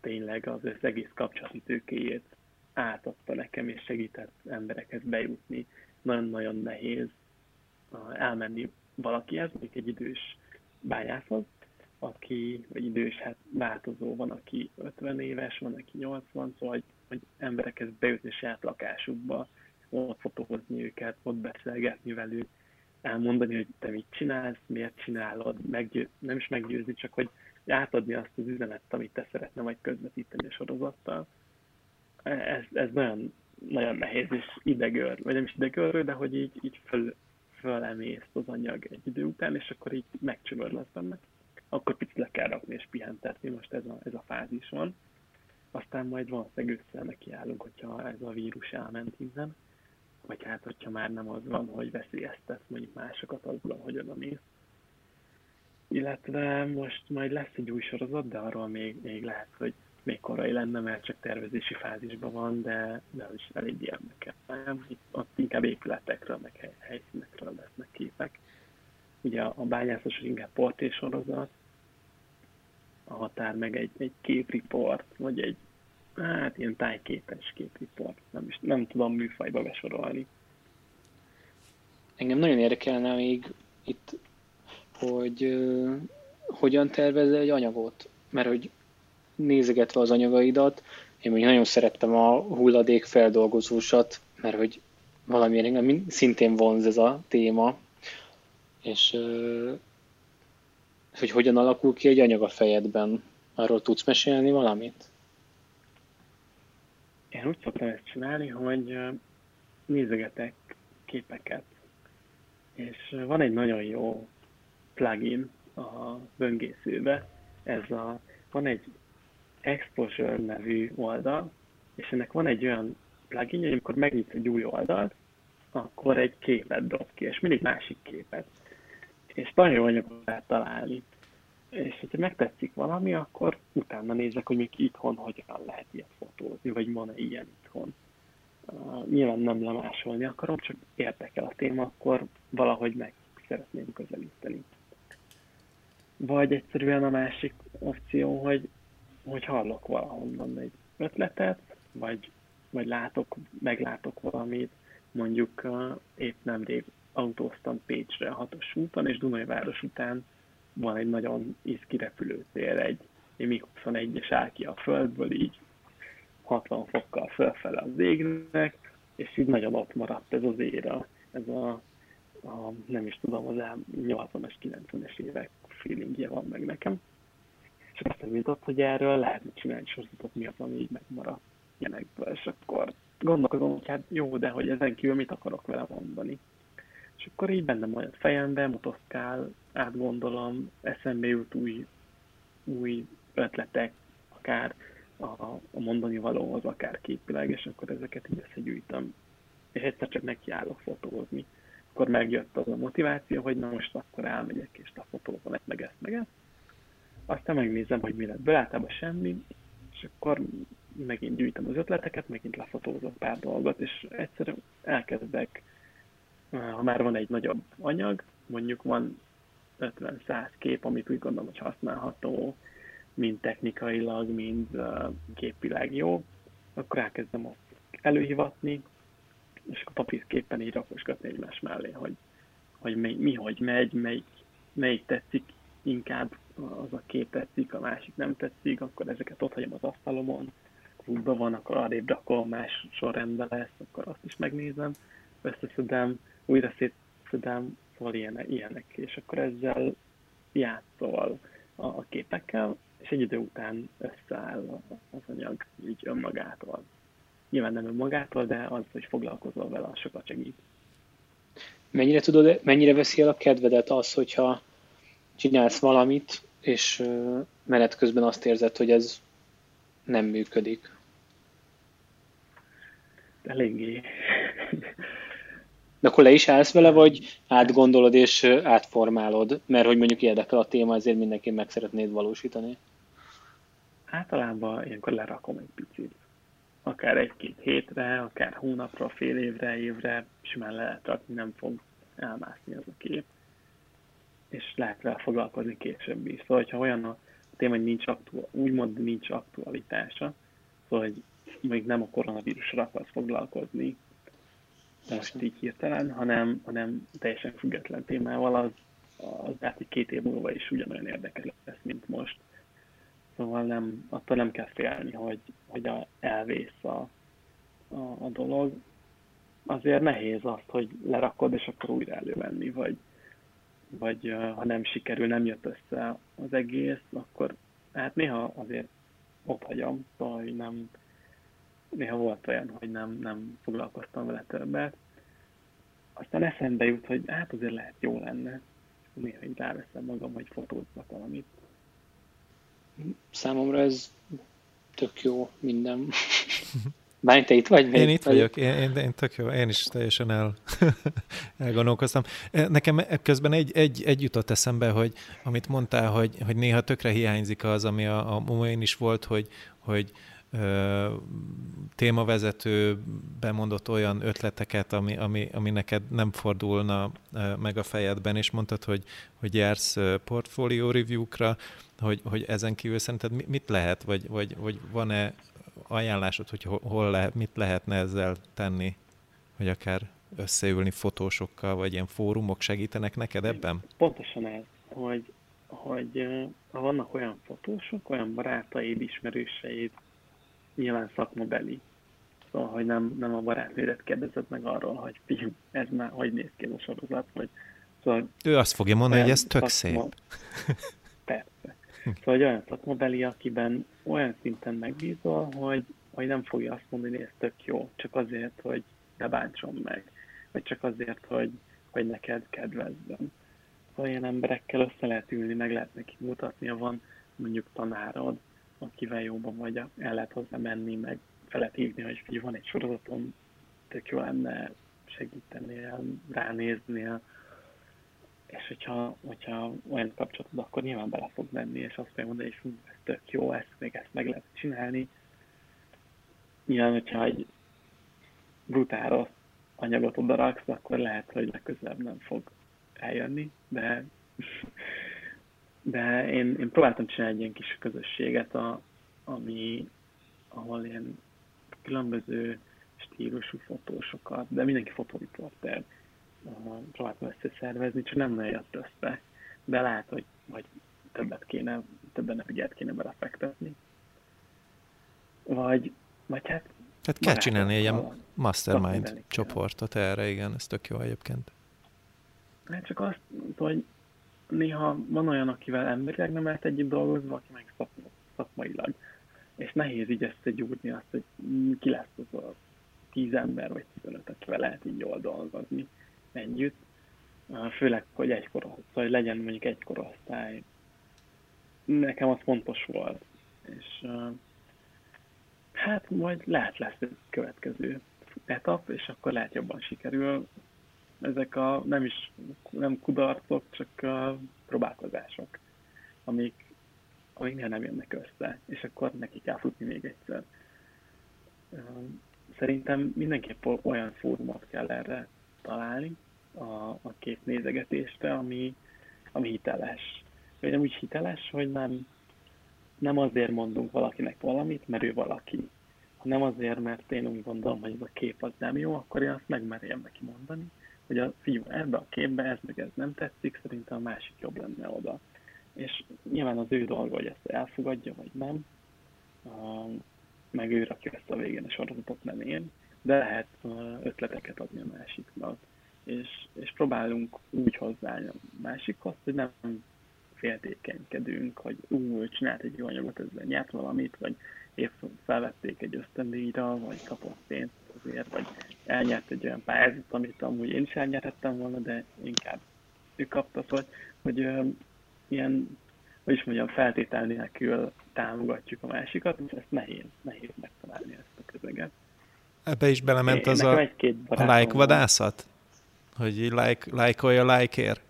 tényleg az, az egész kapcsolati tőkéjét átadta nekem, és segített emberekhez bejutni. Nagyon-nagyon nehéz elmenni valakihez, mondjuk egy idős bányászhoz, aki, idős, hát változó, van, aki 50 éves, van, aki 80, szóval hogy hogy emberekhez bejutni saját lakásukba, ott fotózni őket, ott beszélgetni velük, elmondani, hogy te mit csinálsz, miért csinálod, meggyő, nem is meggyőzni, csak hogy átadni azt az üzenetet, amit te szeretne majd közvetíteni a sorozattal. Ez, ez nagyon, nagyon nehéz és idegőr, vagy nem is idegőr, de hogy így, így föl, fölemészt az anyag egy idő után, és akkor így megcsömör lesz benne. Akkor picit le kell rakni és pihentetni, most ez a, ez a fázis van aztán majd valószínűleg össze nekiállunk, hogyha ez a vírus elment innen, vagy hát, hogyha már nem az van, hogy veszélyeztet mondjuk másokat azzal, hogy oda mész. Illetve most majd lesz egy új sorozat, de arról még, még lehet, hogy még korai lenne, mert csak tervezési fázisban van, de, de az is elég érdekes. Itt, ott inkább épületekről, meg hely, helyszínekről lesznek képek. Ugye a, a bányászos inkább sorozat, a határ meg egy, egy képriport, vagy egy hát ilyen tájképes képriport, nem, is, nem tudom műfajba besorolni. Engem nagyon érdekelne még itt, hogy uh, hogyan tervezel egy anyagot, mert hogy nézegetve az anyagaidat, én még nagyon szerettem a hulladék feldolgozósat, mert hogy valamilyen szintén vonz ez a téma, és hogy hogyan alakul ki egy anyag a fejedben. Arról tudsz mesélni valamit? Én úgy szoktam ezt csinálni, hogy nézegetek képeket, és van egy nagyon jó plugin a böngészőbe, ez a, van egy Exposure nevű oldal, és ennek van egy olyan plugin, hogy amikor megnyitsz egy új oldalt, akkor egy képet dob ki, és mindig másik képet. És nagyon anyagot lehet találni. És hogyha megtetszik valami, akkor utána nézek, hogy még itthon hogyan lehet ilyet fotózni, vagy van-e ilyen itthon. Uh, nyilván nem lemásolni akarom, csak érdekel a téma, akkor valahogy meg szeretném közelíteni. Vagy egyszerűen a másik opció, hogy, hogy hallok valahonnan egy ötletet, vagy, vagy látok, meglátok valamit, mondjuk uh, épp nemrég autóztam Pécsre a hatos úton, és Dunajváros után van egy nagyon iszki repülőtér, egy, egy MiG-21-es áll ki a földből, így 60 fokkal fölfele az égnek, és így nagyon ott maradt ez az éra, ez a, a nem is tudom, az 80-as, 90-es évek feelingje van meg nekem. És azt jutott, hogy erről lehetne csinálni sorozatot, mi az, ami így megmaradt ilyenekből, és akkor gondolkozom, hogy hát jó, de hogy ezen kívül mit akarok vele mondani. És akkor így bennem olyan fejembe, motoszkál, átgondolom, eszembe jut új, új ötletek, akár a, a mondani valóhoz, akár képileg, és akkor ezeket így összegyűjtöm. És egyszer csak nekiállok fotózni. Akkor megjött az a motiváció, hogy na most akkor elmegyek, és a fotózom ezt, meg ezt, meg ezt. Aztán megnézem, hogy mi lett belőle, semmi, és akkor megint gyűjtöm az ötleteket, megint lefotózok pár dolgot, és egyszerűen elkezdek, ha már van egy nagyobb anyag, mondjuk van 50-100 kép, amit úgy gondolom, hogy használható, mind technikailag, mind képileg jó, akkor elkezdem azt előhivatni, és a papírképpen így rakosgatni egymás mellé, hogy, hogy mi, mi hogy megy, melyik, melyik tetszik inkább, az a kép tetszik, a másik nem tetszik, akkor ezeket ott hagyom az asztalomon, útban van, akkor arrébb rakom, más sorrendben lesz, akkor azt is megnézem, összeszedem, újra szétszedem, szóval ilyenek, ilyenek, és akkor ezzel játszol a, a képekkel, és egy idő után összeáll az anyag így önmagától. Nyilván nem önmagától, de az, hogy foglalkozol vele, az sokat segít. Mennyire, tudod, mennyire veszi el a kedvedet az, hogyha csinálsz valamit, és menet közben azt érzed, hogy ez nem működik? Eléggé. De akkor le is állsz vele, vagy átgondolod és átformálod, mert hogy mondjuk érdekel a téma, ezért mindenki meg szeretnéd valósítani? Általában ilyenkor lerakom egy picit. Akár egy-két hétre, akár hónapra, fél évre, évre, simán lehet rakni, nem fog elmászni az a kép. És lehet vele foglalkozni később is. Szóval, hogyha olyan a téma, hogy nincs aktuál, úgymond nincs aktualitása, szóval, hogy még nem a koronavírusra akarsz foglalkozni, most így hirtelen, hanem, hanem teljesen független témával, az, az lehet, hogy két év múlva is ugyanolyan érdekes lesz, mint most. Szóval nem, attól nem kell félni, hogy, hogy a, elvész a, a, a dolog. Azért nehéz azt, hogy lerakod, és akkor újra elővenni, vagy, vagy ha nem sikerül, nem jött össze az egész, akkor hát néha azért ott hagyom, szóval nem, néha volt olyan, hogy nem, nem foglalkoztam vele többet. Aztán eszembe jut, hogy hát azért lehet jó lenne. Néha így ráveszem magam, hogy fotózzak valamit. Számomra ez tök jó minden. (laughs) Bár te itt vagy? Én itt vagyok, én, én, én tök jó, én is teljesen el, (laughs) elgondolkoztam. Nekem közben egy, egy, egy jutott eszembe, hogy amit mondtál, hogy, hogy néha tökre hiányzik az, ami a, a én is volt, hogy, hogy témavezető bemondott olyan ötleteket, ami, ami, ami neked nem fordulna meg a fejedben, és mondtad, hogy, hogy jársz portfolio review-kra, hogy, hogy ezen kívül szerinted mit lehet, vagy, vagy, vagy van-e ajánlásod, hogy hol lehet, mit lehetne ezzel tenni, hogy akár összeülni fotósokkal, vagy ilyen fórumok segítenek neked ebben? Pontosan ez, hogy hogy ha vannak olyan fotósok, olyan barátaid, ismerőseid, nyilván szakmabeli, szóval, hogy nem, nem a barátnődet kérdezed meg arról, hogy fiú, ez már hogy néz ki a sorozat, vagy szóval ő azt fogja mondani, hogy ez tök szakma, szép. Persze. Szóval hogy olyan szakmabeli, akiben olyan szinten megbízol, hogy, hogy nem fogja azt mondani, hogy ez tök jó, csak azért, hogy ne bántson meg, vagy csak azért, hogy, hogy neked kedvezzem. Szóval ilyen emberekkel össze lehet ülni, meg lehet neki mutatni, ha van mondjuk tanárod, akivel jóban vagy, el lehet hozzá menni, meg fel lehet hívni, hogy figyelj, van egy sorozatom, tök jó lenne segítenél, ránéznél, és hogyha, hogyha olyan kapcsolatod, akkor nyilván bele fog menni, és azt fogja mondani, hogy ez tök jó, ezt még ezt meg lehet csinálni. Nyilván, hogyha egy brutál anyagot odaraksz, akkor lehet, hogy legközelebb nem fog eljönni, de, de én, én próbáltam csinálni egy ilyen kis közösséget, a, ami, ahol ilyen különböző stílusú fotósokat, de mindenki fotóriporter próbáltam összeszervezni, csak nem nagyon jött össze. De lehet, hogy, hogy többet kéne, többen ügyet kéne belefektetni. Vagy, vagy hát... Hát kell csinálni egy ilyen mastermind csoportot erre, igen, ez tök jó egyébként. Hát csak azt, hogy néha van olyan, akivel emberileg nem lehet együtt dolgozni, aki meg szakmailag. És nehéz így összegyúrni azt, hogy ki lesz az a tíz ember vagy 15, akivel lehet így jól dolgozni együtt. Főleg, hogy egy korosztály, hogy legyen mondjuk egy korosztály. Nekem az fontos volt. És hát majd lehet lesz egy következő etap, és akkor lehet jobban sikerül. Ezek a nem is nem kudarcok, csak a próbálkozások, amik, amik nem jönnek össze, és akkor neki kell futni még egyszer. Szerintem mindenképp olyan fórumot kell erre találni a, a két nézegetésre, ami, ami hiteles. Vagy úgy hiteles, hogy nem, nem azért mondunk valakinek valamit, mert ő valaki, hanem azért, mert én úgy gondolom, hogy ez a kép az nem jó, akkor én azt megmerjem neki mondani, hogy a fiú ebbe a képbe ez meg ez nem tetszik, szerintem a másik jobb lenne oda. És nyilván az ő dolga, hogy ezt elfogadja, vagy nem, meg ő rakja ezt a végén a sorozatot, nem én, de lehet ötleteket adni a másiknak. És, és próbálunk úgy hozzáállni a másikhoz, hogy nem féltékenykedünk, hogy ú, csinált egy jó anyagot, ezzel nyert valamit, vagy épp felvették egy ösztöndíjra, vagy kapott pénzt azért, vagy elnyert egy olyan pályázatot, amit amúgy én is elnyerhettem volna, de inkább ő kapta, szóval, hogy ö, ilyen, hogy is mondjam, feltétel nélkül támogatjuk a másikat, és ezt nehéz, nehéz megtalálni ezt a közeget. Ebbe is belement én, az a, a like vadászat? Hogy like, lájkolja like-ér?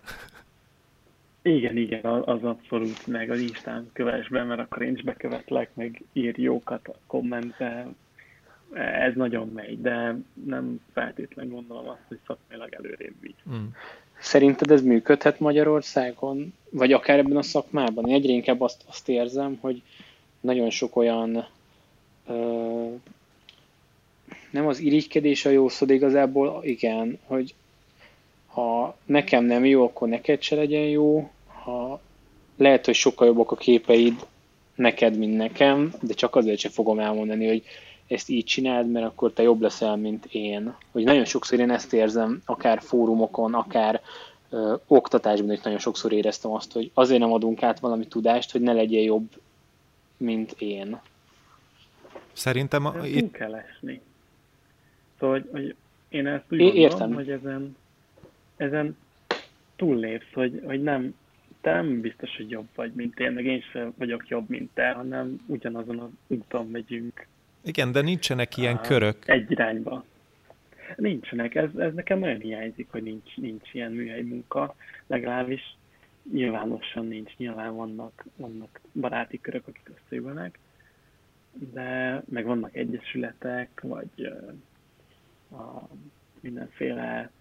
Igen, igen, az abszolút, meg az Instán kövess be, mert akkor én is bekövetlek, meg ír jókat a kommentbe. Ez nagyon megy, de nem feltétlenül gondolom azt, hogy szakmailag előrébb vigy. Mm. Szerinted ez működhet Magyarországon, vagy akár ebben a szakmában? Én egyre inkább azt, azt érzem, hogy nagyon sok olyan ö, nem az irigykedés a jó szó, de igazából igen, hogy ha nekem nem jó, akkor neked se legyen jó, ha lehet, hogy sokkal jobbak a képeid neked, mint nekem, de csak azért sem fogom elmondani, hogy ezt így csináld, mert akkor te jobb leszel, mint én. Hogy nagyon sokszor én ezt érzem, akár fórumokon, akár ö, oktatásban is nagyon sokszor éreztem azt, hogy azért nem adunk át valami tudást, hogy ne legyen jobb, mint én. Szerintem a, itt... kell esni. Szóval, hogy, hogy én ezt úgy gondolom, Értem. hogy ezen, ezen túllépsz, hogy, hogy nem, te nem biztos, hogy jobb vagy, mint én, meg én sem vagyok jobb, mint te, hanem ugyanazon az úton megyünk. Igen, de nincsenek ilyen körök. Egy irányba. Nincsenek, ez, ez nekem nagyon hiányzik, hogy nincs, nincs ilyen műhely munka, legalábbis nyilvánosan nincs, nyilván vannak, vannak baráti körök, akik összeülnek, de meg vannak egyesületek, vagy a mindenféle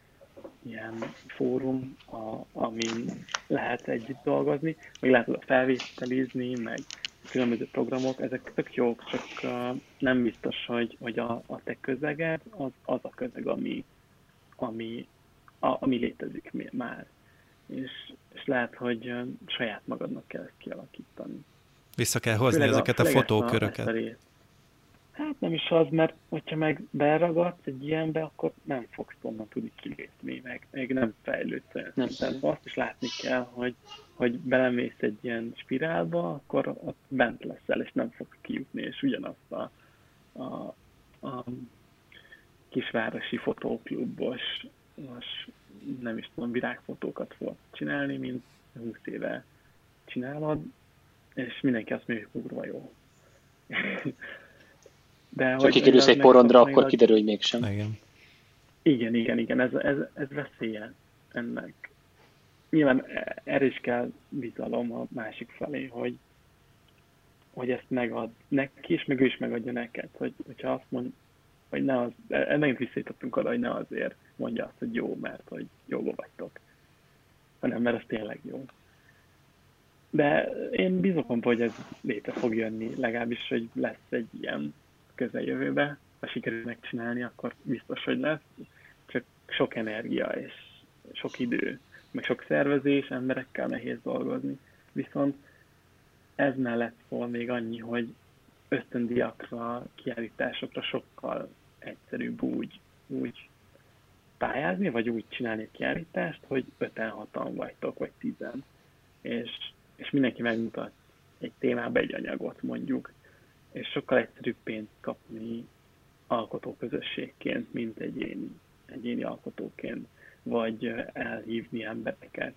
ilyen fórum, a, amin lehet együtt dolgozni, meg lehet oda felvételizni, meg különböző programok, ezek tök jók, csak uh, nem biztos, hogy, hogy a, a te közeged az, az a közeg, ami, ami, a, ami létezik már. és, és lehet, hogy saját magadnak kell ezt kialakítani. Vissza kell hozni főleg ezeket a, a fotóköröket. A, hát nem is az, mert hogyha meg beragadsz egy ilyenbe, akkor nem fogsz onnan tudni kilépni, meg még nem fejlődsz olyan nem. szinten. Azt is látni kell, hogy, hogy belemész egy ilyen spirálba, akkor ott bent leszel, és nem fogsz kijutni, és ugyanazt a, a, a kisvárosi fotóklubos, most nem is tudom, virágfotókat fog csinálni, mint 20 éve csinálod, és mindenki azt mondja, hogy kurva jó. De ha kikerülsz egy porondra, akkor kiderül, hogy mégsem. Igen. Igen, igen, igen, ez, ez, ez veszélye ennek. Nyilván erre is kell bizalom a másik felé, hogy, hogy ezt megad neki, és meg ő is megadja neked, hogy, hogyha azt mond, hogy ne az, megint visszajutottunk oda, hogy ne azért mondja azt, hogy jó, mert hogy jóba vagytok, hanem mert ez tényleg jó. De én bízok abban, hogy ez létre fog jönni, legalábbis, hogy lesz egy ilyen közeljövőbe, ha sikerül megcsinálni, akkor biztos, hogy lesz. Csak sok energia és sok idő, meg sok szervezés, emberekkel nehéz dolgozni. Viszont ez mellett szól még annyi, hogy ösztöndiakra, kiállításokra sokkal egyszerűbb úgy, úgy pályázni, vagy úgy csinálni a kiállítást, hogy öten, hatan vagytok, vagy tizen. És, és mindenki megmutat egy témába egy anyagot mondjuk, és sokkal egyszerűbb pénzt kapni alkotóközösségként, mint egyéni, egyéni alkotóként, vagy elhívni embereket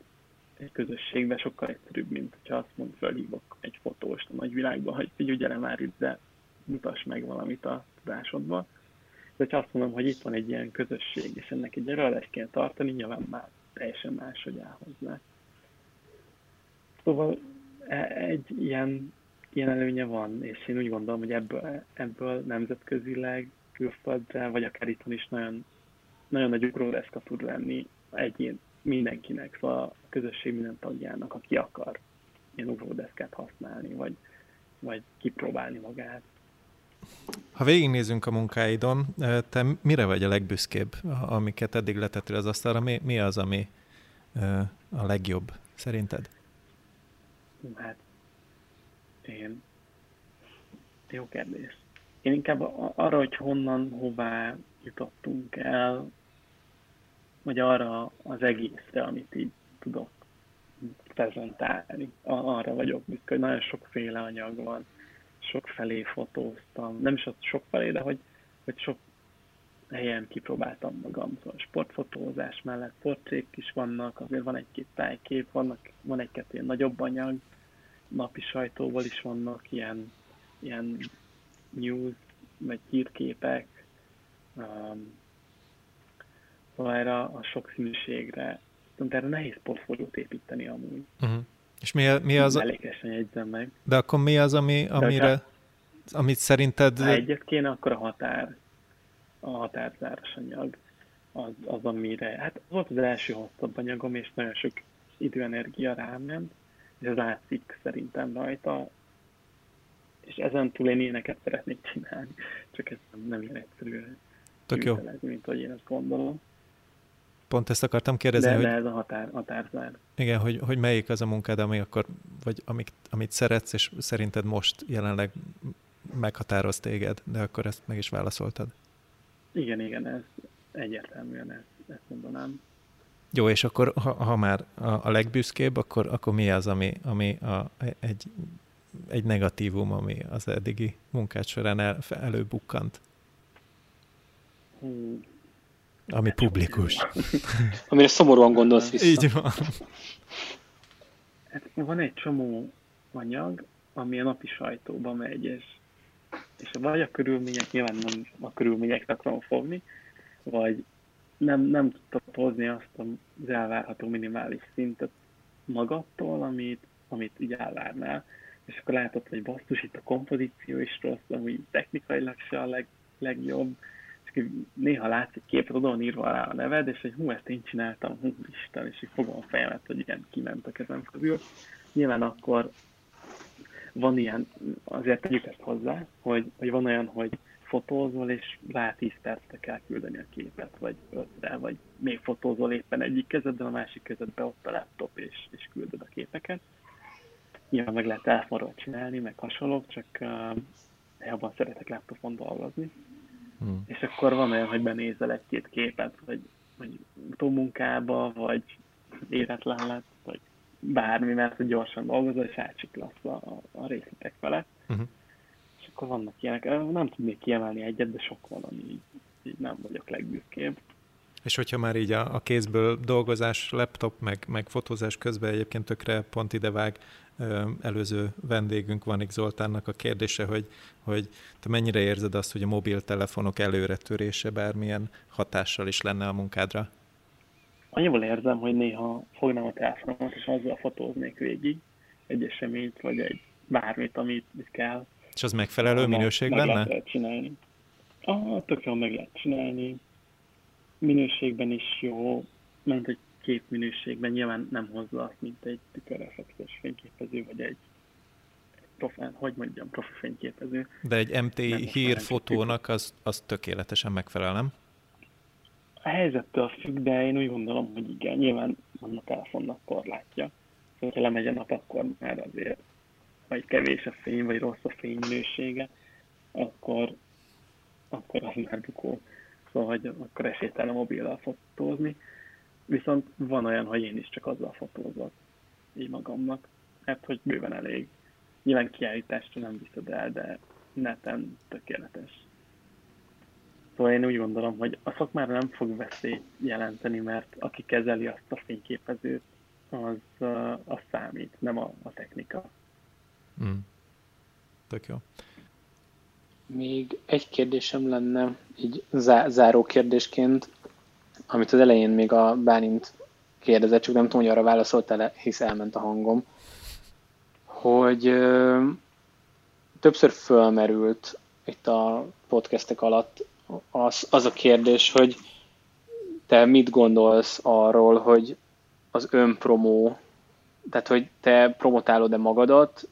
egy közösségbe sokkal egyszerűbb, mint ha azt mond, felhívok egy fotóst a nagyvilágba, hogy figyelj, gyere már ide, mutass meg valamit a tudásodba. De ha azt mondom, hogy itt van egy ilyen közösség, és ennek egy előadást kell tartani, nyilván már teljesen máshogy áll hozzá. Szóval e, egy ilyen ilyen előnye van, és én úgy gondolom, hogy ebből, ebből nemzetközileg, külföldre, vagy akár itthon is nagyon, nagyon nagy ugródeszka tud lenni egyén, mindenkinek, szóval a közösség minden tagjának, aki akar ilyen ugródeszkát használni, vagy, vagy kipróbálni magát. Ha végignézünk a munkáidon, te mire vagy a legbüszkébb, amiket eddig letettél az asztalra? Mi, mi az, ami a legjobb szerinted? Hát én... Jó kérdés. Én inkább arra, hogy honnan, hová jutottunk el, vagy arra az egészre, amit így tudok prezentálni. Arra vagyok büszke, hogy nagyon sokféle anyag van, sok felé fotóztam. Nem is az sok felé, de hogy, hogy sok helyen kipróbáltam magam. Szóval sportfotózás mellett portrék is vannak, azért van egy-két tájkép, vannak, van egy-két ilyen nagyobb anyag, napi sajtóból is vannak ilyen, ilyen news, vagy hírképek, um, szóval erre a sokszínűségre, de erre nehéz portfóliót építeni amúgy. Uh-huh. És mi, mi az? Elégesen jegyzem meg. De akkor mi az, ami, amire, ha, amit szerinted... Ha egyet kéne, akkor a határ, a határzáros anyag az, az, amire... Hát az volt az első hosszabb anyagom, és nagyon sok időenergia ráment, és ez látszik szerintem rajta, és ezen túl én ilyeneket szeretnék csinálni, csak ez nem, nem ilyen egyszerű Tök jó. mint hogy én ezt gondolom. Pont ezt akartam kérdezni, de, hogy... De ez a határ, határzár. Igen, hogy, hogy melyik az a munkád, ami akkor, vagy amik, amit szeretsz, és szerinted most jelenleg meghatároz téged, de akkor ezt meg is válaszoltad. Igen, igen, ez egyértelműen ezt, ezt mondanám. Jó, és akkor ha, ha már a, a legbüszkébb, akkor, akkor mi az, ami, ami a, egy, egy negatívum, ami az eddigi munkát során el, előbukkant? Hmm. Ami publikus. (laughs) Amire szomorúan gondolsz vissza. Így van. Hát van egy csomó anyag, ami a napi sajtóba megy, és, és vagy a körülmények, nyilván nem a körülményekre akarom fogni, vagy nem, nem tudtad hozni azt az elvárható minimális szintet magadtól, amit, amit így elvárnál. És akkor látod, hogy basszus, itt a kompozíció is rossz, ami technikailag se a leg, legjobb. És néha látsz egy képet, oda van írva rá a neved, és hogy hú, ezt én csináltam, hú, Isten, és így fogom a fejemet, hogy igen, kiment a kezem közül. Nyilván akkor van ilyen, azért tegyük ezt hozzá, hogy, hogy van olyan, hogy fotózol, és rá 10 percre kell küldeni a képet, vagy 5-re, vagy még fotózol éppen egyik kezedben, a másik kezedben ott a laptop, és, és küldöd a képeket. Nyilván meg lehet telefonról csinálni, meg hasonlók, csak uh, jobban szeretek laptopon dolgozni. Hmm. És akkor van olyan, hogy benézel egy-két képet, vagy, vagy utómunkába, vagy éretlen lett, vagy bármi, mert hogy gyorsan dolgozol, és átsiklasz a, a részletek vele. Uh-huh. És akkor vannak ilyenek. Nem tudnék kiemelni egyet, de sok van, ami így, így nem vagyok legbüszkébb. És hogyha már így a, a kézből dolgozás, laptop, meg, meg fotózás közben egyébként tökre pont idevág, előző vendégünk van Zoltánnak a kérdése, hogy, hogy te mennyire érzed azt, hogy a mobiltelefonok előretörése bármilyen hatással is lenne a munkádra? Annyiból érzem, hogy néha fognám a telefonomat, és azzal fotóznék végig egy eseményt, vagy egy bármit, amit kell. És az megfelelő minőség meg benne? lehet csinálni. Ah, tök jól meg lehet csinálni. Minőségben is jó, mert egy képminőségben nyilván nem hozza azt, mint egy tükörreflexes fényképező, vagy egy profán, hogy mondjam, profi fényképező. De egy MT hírfotónak az, az tökéletesen megfelel, nem? A helyzettől függ, de én úgy gondolom, hogy igen, nyilván van a telefonnak korlátja. Szóval, ha lemegy a nap, akkor már azért vagy kevés a fény, vagy rossz a fény minősége, akkor, akkor az már bukó. Szóval, hogy akkor esélytelen mobillal fotózni. Viszont van olyan, hogy én is csak azzal fotózok így magamnak, mert hogy bőven elég. Nyilván kiállításra nem viszed el, de neten tökéletes. Szóval én úgy gondolom, hogy a szakmára nem fog veszélyt jelenteni, mert aki kezeli azt a fényképezőt, az, az számít, nem a, a technika. Mm. Tök jó. Még egy kérdésem lenne, így zá- záró kérdésként, amit az elején még a Bálint kérdezett, csak nem tudom, hogy arra válaszoltál hisz elment a hangom, hogy ö, többször fölmerült itt a podcastek alatt az, az a kérdés, hogy te mit gondolsz arról, hogy az önpromó, tehát hogy te promotálod-e magadat,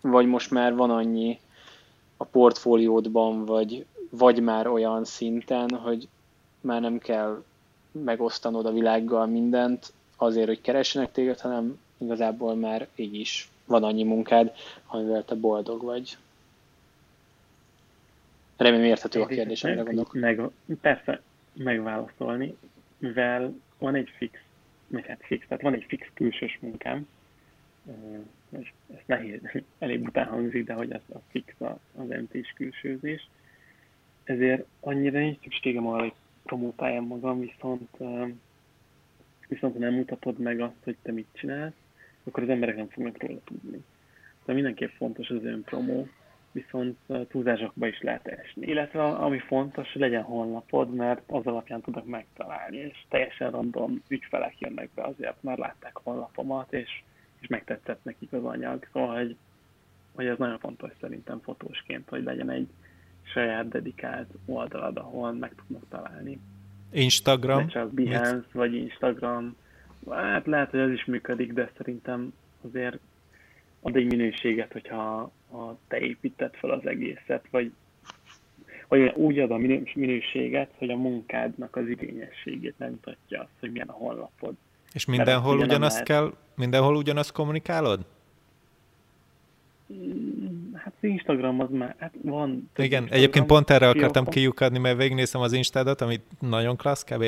vagy most már van annyi a portfóliódban, vagy, vagy már olyan szinten, hogy már nem kell megosztanod a világgal mindent azért, hogy keressenek téged, hanem igazából már így is van annyi munkád, amivel te boldog vagy. Remélem érthető a kérdés, amire gondolok. Meg, persze, megválaszolni, mivel van egy fix, vagy hát fix, tehát van egy fix külsős munkám, és ez nehéz, (laughs) elég bután hangzik, de hogy ez a fix az mt külsőzés, ezért annyira nincs szükségem arra, hogy promotáljam magam, viszont, viszont ha nem mutatod meg azt, hogy te mit csinálsz, akkor az emberek nem fognak róla tudni. De mindenképp fontos az önpromó, viszont túlzásokba is lehet esni. Illetve ami fontos, hogy legyen honlapod, mert az alapján tudok megtalálni, és teljesen random ügyfelek jönnek be azért, mert látták honlapomat, és, és megtetszett nekik az anyag. Szóval, hogy, hogy ez nagyon fontos szerintem fotósként, hogy legyen egy saját dedikált oldalad, ahol meg tudnak találni. Instagram? Ne csak Behance, Mit? vagy Instagram. Hát lehet, hogy ez is működik, de szerintem azért ad egy minőséget, hogyha ha te építed fel az egészet, vagy, vagy úgy ad a minőséget, hogy a munkádnak az igényességét nem mutatja azt, hogy milyen a honlapod. És mindenhol ugyanazt lehet... kell, mindenhol ugyanazt kommunikálod? Mm, hát az Instagram az már, hát van. Igen, Instagram, egyébként pont erre akartam kiukadni, mert végignéztem az Instádat, amit nagyon klassz, kb.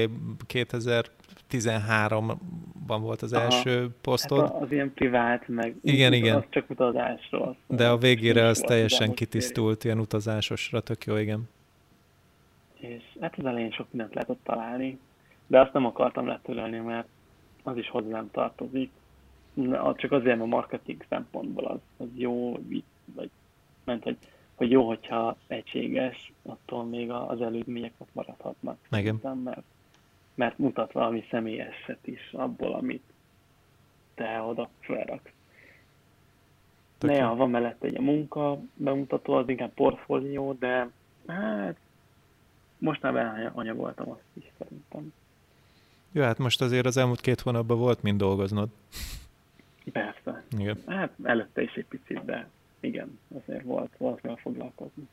2013-ban volt az Aha. első posztod. Hát az ilyen privát, meg igen, igen. az csak utazásról. De a végére az teljesen kitisztult, ilyen utazásosra, tök jó, igen. És hát az elején sok mindent lehetett találni, de azt nem akartam letörölni, mert az is hozzám tartozik csak azért, a marketing szempontból az, az jó, vagy ment, hogy, hogy jó, hogyha egységes, attól még az előzmények ott maradhatnak. Igen. Mert, mert mutat valami személyeset is abból, amit te oda felraksz. Néha van mellett egy munka bemutató, az inkább portfólió, de hát most már beanyagoltam azt is szerintem. Jó, hát most azért az elmúlt két hónapban volt mind dolgoznod. Persze. Igen. Hát előtte is egy picit, de igen, azért volt, volt kell foglalkozni.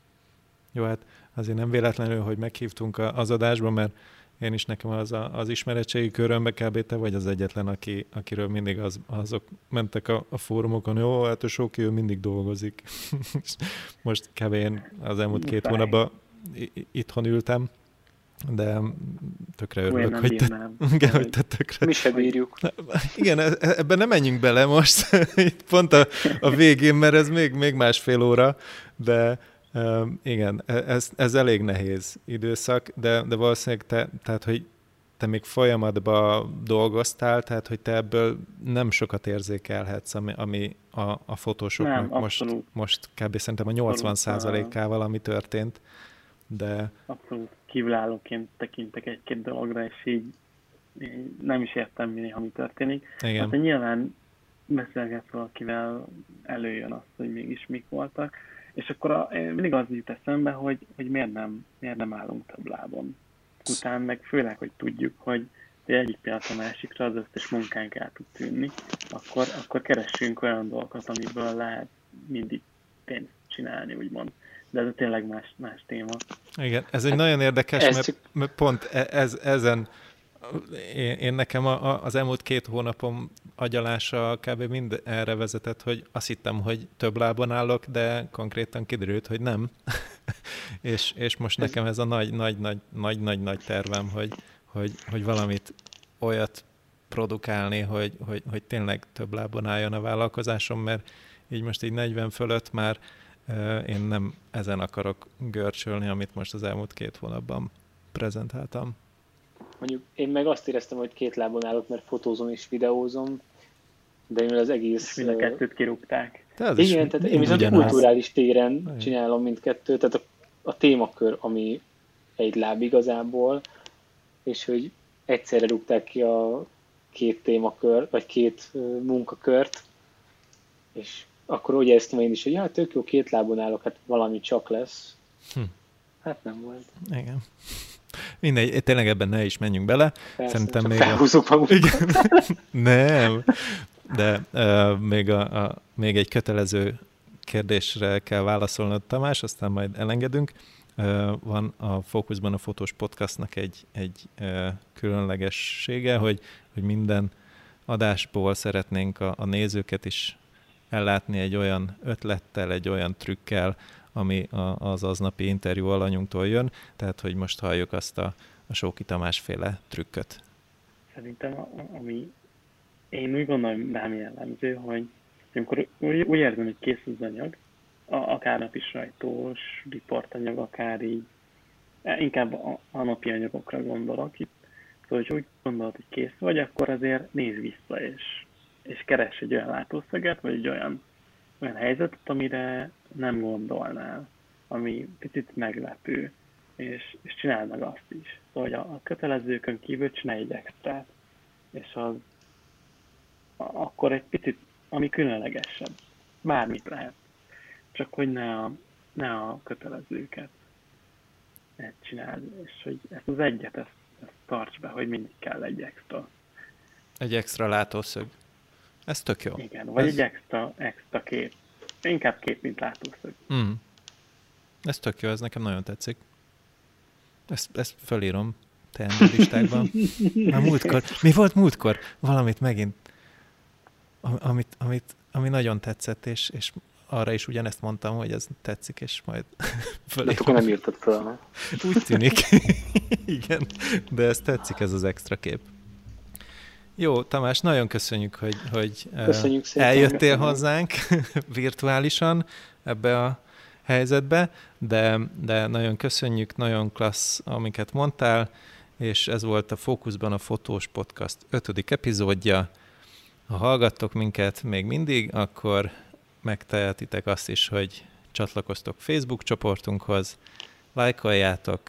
Jó, hát azért nem véletlenül, hogy meghívtunk az adásba, mert én is nekem az, a, az ismeretségi körömbe kb. te vagy az egyetlen, aki, akiről mindig az, azok mentek a, a fórumokon, jó, hát a sok ő mindig dolgozik. (laughs) Most kb. én az elmúlt két hónapban itthon ültem, de tökre örülök, hogy te, (laughs) igen, hogy te tökre... Mi se bírjuk. (laughs) Igen, e- e- ebben nem menjünk bele most, (laughs) itt pont a, a végén, mert ez még, még másfél óra, de igen, e- ez, ez elég nehéz időszak, de, de valószínűleg te, tehát, hogy te még folyamatban dolgoztál, tehát hogy te ebből nem sokat érzékelhetsz, ami, ami a, a fotósoknak nem, most, most kb. szerintem a 80 százalékával, ami történt, de... Abszolút kívülállóként tekintek egy-két dologra, és így, így nem is értem néha, mi történik. Igen. Hát nyilván beszélgetsz valakivel, előjön az, hogy mégis mik voltak, és akkor a, mindig az jut eszembe, hogy, hogy miért, nem, miért nem állunk több lábon. Utána meg főleg, hogy tudjuk, hogy hogy egyik pillanat a másikra az összes munkánk el tud tűnni, akkor, akkor keressünk olyan dolgokat, amiből lehet mindig pénzt csinálni, úgymond de ez tényleg más, más téma. Igen, ez egy hát nagyon érdekes, ez mert, csak... mert pont e- ez, ezen én, én nekem a, a, az elmúlt két hónapom agyalása kb. mind erre vezetett, hogy azt hittem, hogy több lábon állok, de konkrétan kiderült, hogy nem. (laughs) és, és most nekem ez a nagy, nagy, nagy, nagy, nagy, nagy tervem, hogy, hogy, hogy valamit olyat produkálni, hogy, hogy, hogy tényleg több lábon álljon a vállalkozásom, mert így most így 40 fölött már én nem ezen akarok görcsölni, amit most az elmúlt két hónapban prezentáltam. Mondjuk én meg azt éreztem, hogy két lábon állok, mert fotózom és videózom, de én az egész... Mind a kettőt kirúgták. Igen, tehát én viszont ugyanaz. kulturális téren Igen. csinálom mindkettőt, tehát a, a témakör, ami egy láb igazából, és hogy egyszerre rúgták ki a két témakör, vagy két munkakört, és akkor úgy éreztem én is, hogy ja, tök jó, két lábon állok, hát valami csak lesz. Hm. Hát nem volt. Igen. Mindegy, tényleg ebben ne is menjünk bele. Persze, Szerintem még felhúzzuk a... Igen. (laughs) nem, de uh, még, a, a, még egy kötelező kérdésre kell válaszolnod, Tamás, aztán majd elengedünk. Uh, van a Fókuszban a Fotós Podcastnak egy, egy uh, különlegessége, hogy, hogy minden adásból szeretnénk a, a nézőket is ellátni egy olyan ötlettel, egy olyan trükkel, ami az aznapi interjú alanyunktól jön, tehát hogy most halljuk azt a, a Sóki Tamás féle trükköt. Szerintem, ami én úgy gondolom rám jellemző, hogy amikor úgy, úgy érzem, hogy készül az anyag, akár napi sajtós, riportanyag, akár így, e, inkább a, a napi anyagokra gondolok itt, szóval, hogy úgy gondolod, hogy kész vagy, akkor azért nézz vissza, és és keres egy olyan látószöget, vagy egy olyan, olyan helyzetet, amire nem gondolnál, ami picit meglepő, és, és csináld meg azt is. Szóval a, a kötelezőkön kívül csinálj egy extrát, és az a, akkor egy picit, ami különlegesebb. Bármit lehet. Csak hogy ne a, ne a kötelezőket csináld, és hogy ezt az egyet, ezt, ezt tarts be, hogy mindig kell egy extra. Egy extra látószög. Ez tök jó. Igen, vagy Ez... egy extra, extra kép. Inkább kép, mint látószög. Mm. Ez tök jó, ez nekem nagyon tetszik. Ezt, ezt fölírom teendő listákban. (laughs) Már múltkor, mi volt múltkor? Valamit megint, amit, amit, ami nagyon tetszett, és, és arra is ugyanezt mondtam, hogy ez tetszik, és majd (laughs) fölírom. De akkor nem írtad fel. Úgy tűnik. (laughs) Igen, de ez tetszik, ez az extra kép. Jó, Tamás, nagyon köszönjük, hogy, hogy köszönjük szépen, eljöttél köszönjük. hozzánk (laughs) virtuálisan ebbe a helyzetbe, de, de nagyon köszönjük, nagyon klassz, amiket mondtál, és ez volt a Fókuszban a Fotós Podcast ötödik epizódja. Ha hallgattok minket még mindig, akkor megtehetitek azt is, hogy csatlakoztok Facebook csoportunkhoz, lájkoljátok,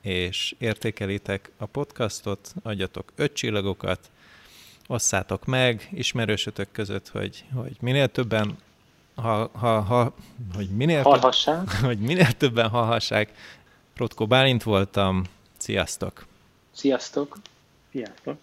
és értékelitek a podcastot, adjatok öt csillagokat, osszátok meg ismerősötök között, hogy, hogy minél többen ha, ha, ha, hogy minél, Hallhassák. Több, (laughs) hogy minél többen hallhassák. Rotko Bálint voltam. Sziasztok! Sziasztok! Sziasztok!